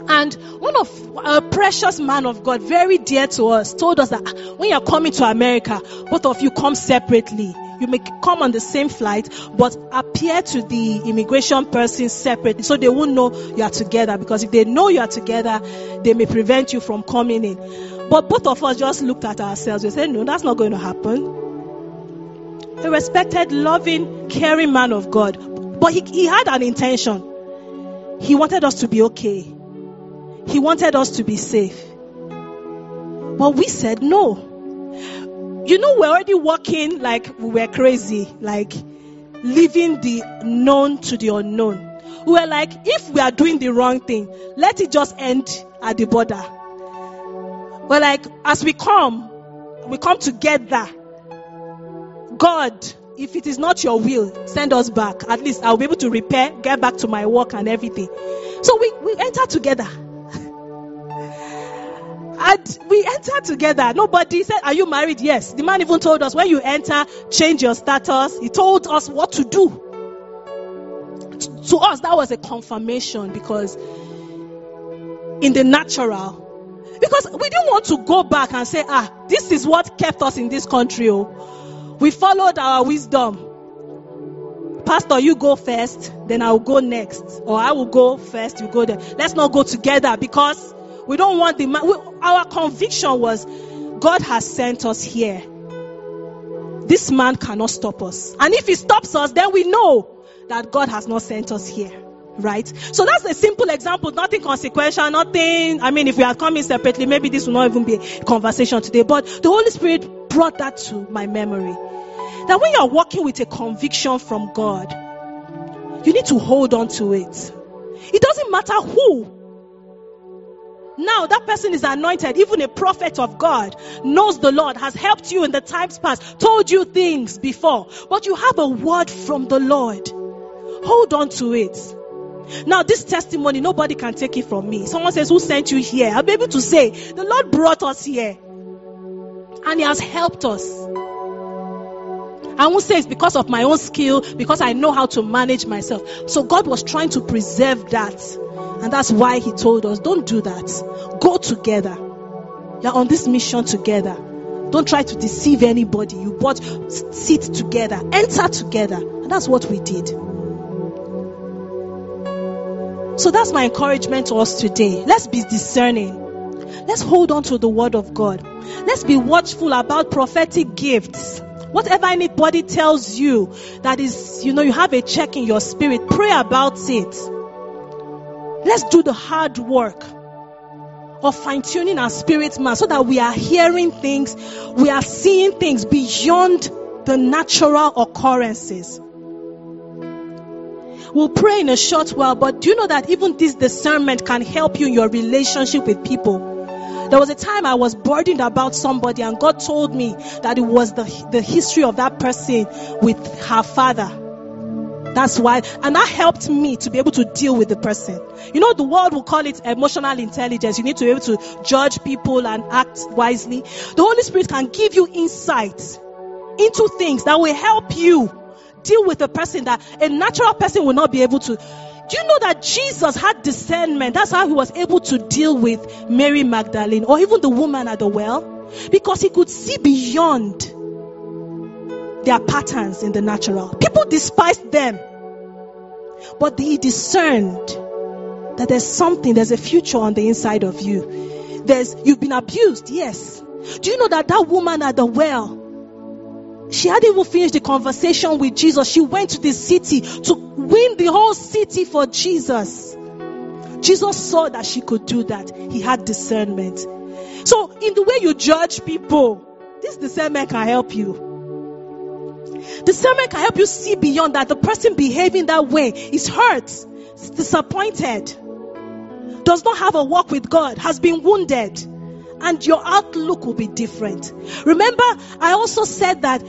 Speaker 1: and one of a precious man of God, very dear to us, told us that ah, when you're coming to America, both of you come separately. You may come on the same flight, but appear to the immigration person separately so they won't know you are together. Because if they know you are together, they may prevent you from coming in. But both of us just looked at ourselves. We said, No, that's not going to happen. A respected, loving, caring man of God. But he, he had an intention. He wanted us to be okay. He wanted us to be safe. But we said no. You know, we're already walking like we were crazy, like leaving the known to the unknown. We were like, if we are doing the wrong thing, let it just end at the border. We're like, as we come, we come together. God, if it is not your will, send us back. At least I'll be able to repair, get back to my work and everything. So we, we enter together. And we entered together. Nobody said, Are you married? Yes. The man even told us, When you enter, change your status. He told us what to do. To us, that was a confirmation because in the natural, because we didn't want to go back and say, Ah, this is what kept us in this country. Oh. We followed our wisdom. Pastor, you go first, then I'll go next. Or I will go first, you go there. Let's not go together because we don't want the man. We, our conviction was God has sent us here. This man cannot stop us. And if he stops us, then we know that God has not sent us here. Right? So that's a simple example, nothing consequential, nothing. I mean, if we are coming separately, maybe this will not even be a conversation today. But the Holy Spirit brought that to my memory. That when you're walking with a conviction from God, you need to hold on to it. It doesn't matter who now that person is anointed, even a prophet of God, knows the Lord, has helped you in the times past, told you things before, but you have a word from the Lord. Hold on to it. Now, this testimony, nobody can take it from me. Someone says, Who sent you here? Be able to say, The Lord brought us here. And He has helped us. I won't say it's because of my own skill, because I know how to manage myself. So God was trying to preserve that. And that's why He told us, don't do that. Go together. You're on this mission together. Don't try to deceive anybody. You both sit together, enter together. And that's what we did. So that's my encouragement to us today. Let's be discerning. Let's hold on to the word of God. Let's be watchful about prophetic gifts. Whatever anybody tells you that is, you know, you have a check in your spirit, pray about it. Let's do the hard work of fine tuning our spirit man so that we are hearing things, we are seeing things beyond the natural occurrences. We'll pray in a short while, but do you know that even this discernment can help you in your relationship with people? There was a time I was burdened about somebody, and God told me that it was the, the history of that person with her father. That's why, and that helped me to be able to deal with the person. You know, the world will call it emotional intelligence. You need to be able to judge people and act wisely. The Holy Spirit can give you insight into things that will help you deal with a person that a natural person will not be able to Do you know that Jesus had discernment? That's how he was able to deal with Mary Magdalene or even the woman at the well. Because he could see beyond their patterns in the natural. People despised them. But he discerned that there's something, there's a future on the inside of you. There's, you've been abused, yes. Do you know that that woman at the well, she hadn't even finished the conversation with Jesus. She went to the city to win the whole city for Jesus. Jesus saw that she could do that. He had discernment. So, in the way you judge people, this discernment can help you. Discernment can help you see beyond that. The person behaving that way is hurt, is disappointed, does not have a walk with God, has been wounded and your outlook will be different. Remember, I also said that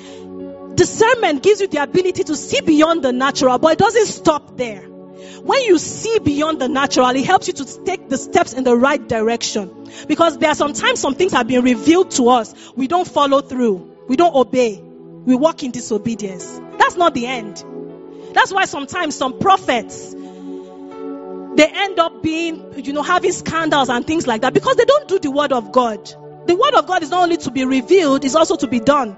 Speaker 1: discernment gives you the ability to see beyond the natural, but it doesn't stop there. When you see beyond the natural, it helps you to take the steps in the right direction. Because there are sometimes some things have been revealed to us, we don't follow through, we don't obey, we walk in disobedience. That's not the end. That's why sometimes some prophets they end up being, you know, having scandals and things like that because they don't do the word of God. The word of God is not only to be revealed, it's also to be done.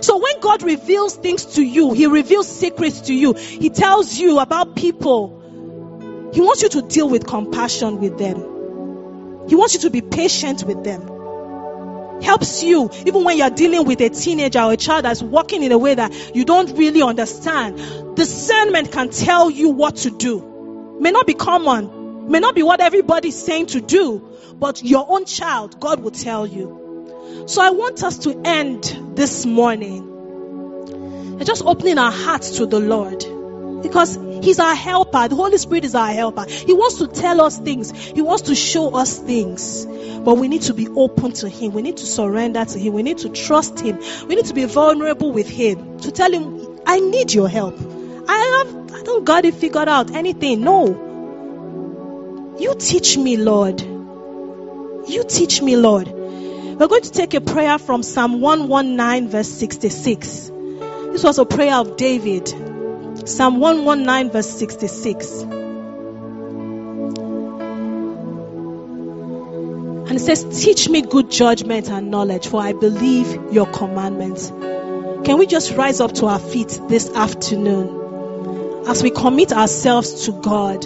Speaker 1: So when God reveals things to you, He reveals secrets to you, He tells you about people. He wants you to deal with compassion with them. He wants you to be patient with them. Helps you even when you're dealing with a teenager or a child that's walking in a way that you don't really understand. Discernment can tell you what to do may not be common, may not be what everybody's saying to do, but your own child, God will tell you. So I want us to end this morning and just opening our hearts to the Lord because He's our helper. The Holy Spirit is our helper. He wants to tell us things, He wants to show us things. But we need to be open to Him. We need to surrender to Him. We need to trust Him. We need to be vulnerable with Him to tell Him, I need your help. I have I don't got it figured out anything. No. You teach me, Lord. You teach me, Lord. We're going to take a prayer from Psalm 119, verse 66. This was a prayer of David. Psalm 119, verse 66. And it says, Teach me good judgment and knowledge, for I believe your commandments. Can we just rise up to our feet this afternoon? As we commit ourselves to God,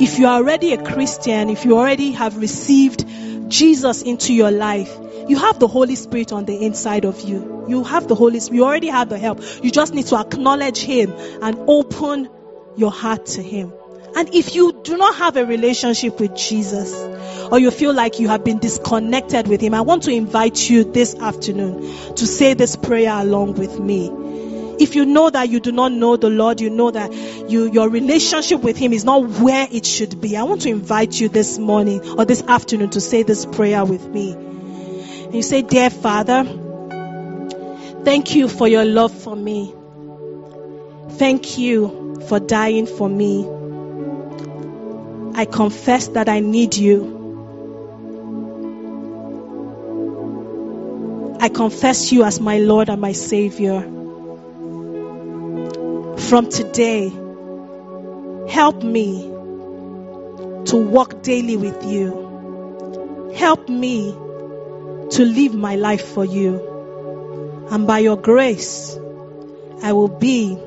Speaker 1: if you are already a Christian, if you already have received Jesus into your life, you have the Holy Spirit on the inside of you. You have the Holy Spirit. You already have the help. You just need to acknowledge Him and open your heart to Him. And if you do not have a relationship with Jesus, or you feel like you have been disconnected with Him, I want to invite you this afternoon to say this prayer along with me. If you know that you do not know the Lord, you know that you, your relationship with Him is not where it should be. I want to invite you this morning or this afternoon to say this prayer with me. And you say, Dear Father, thank you for your love for me. Thank you for dying for me. I confess that I need you. I confess you as my Lord and my Savior from today, help me to walk daily with you. Help me to live my life for you. And by your grace, I will be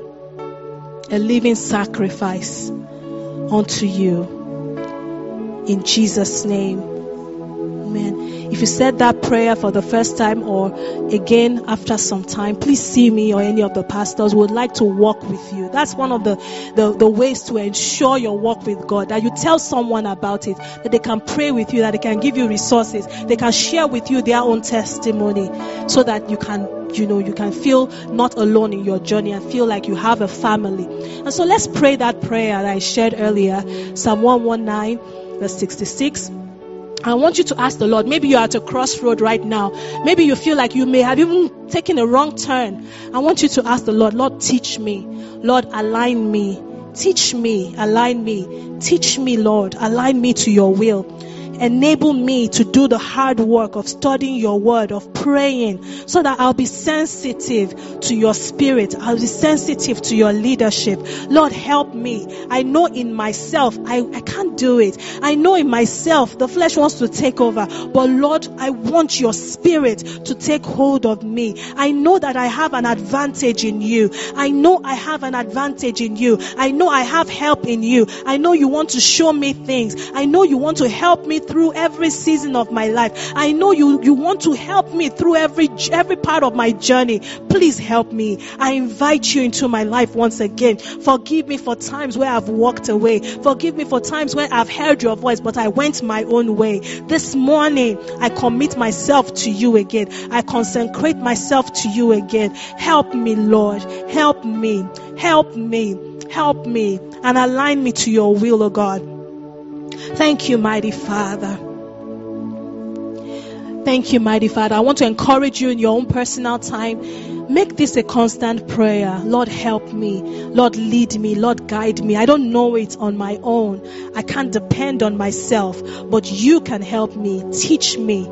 Speaker 1: a living sacrifice unto you. In Jesus' name. Amen. If you said that prayer for the first time or again after some time, please see me or any of the pastors would like to walk with you. That's one of the, the, the ways to ensure your walk with God. That you tell someone about it, that they can pray with you, that they can give you resources, they can share with you their own testimony so that you can you know you can feel not alone in your journey and feel like you have a family and so let's pray that prayer that i shared earlier psalm 119 verse 66 I want you to ask the Lord. Maybe you're at a crossroad right now. Maybe you feel like you may have even taken a wrong turn. I want you to ask the Lord, Lord, teach me. Lord, align me. Teach me, align me. Teach me, Lord, align me to your will. Enable me to do the hard work of studying your word, of praying, so that I'll be sensitive to your spirit. I'll be sensitive to your leadership. Lord, help me. I know in myself, I, I can't do it. I know in myself, the flesh wants to take over. But Lord, I want your spirit to take hold of me. I know that I have an advantage in you. I know I have an advantage in you. I know I have help in you. I know you want to show me things. I know you want to help me through every season of my life. I know you, you want to help me through every, every part of my journey. Please help me. I invite you into my life once again. Forgive me for times where I've walked away. Forgive me for times when I've heard your voice, but I went my own way. This morning, I commit myself to you again. I consecrate myself to you again. Help me, Lord. Help me. Help me. Help me and align me to your will, O oh God. Thank you, mighty Father. Thank you, mighty Father. I want to encourage you in your own personal time. Make this a constant prayer. Lord, help me. Lord, lead me. Lord, guide me. I don't know it on my own. I can't depend on myself, but you can help me. Teach me.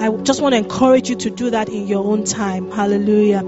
Speaker 1: I just want to encourage you to do that in your own time. Hallelujah.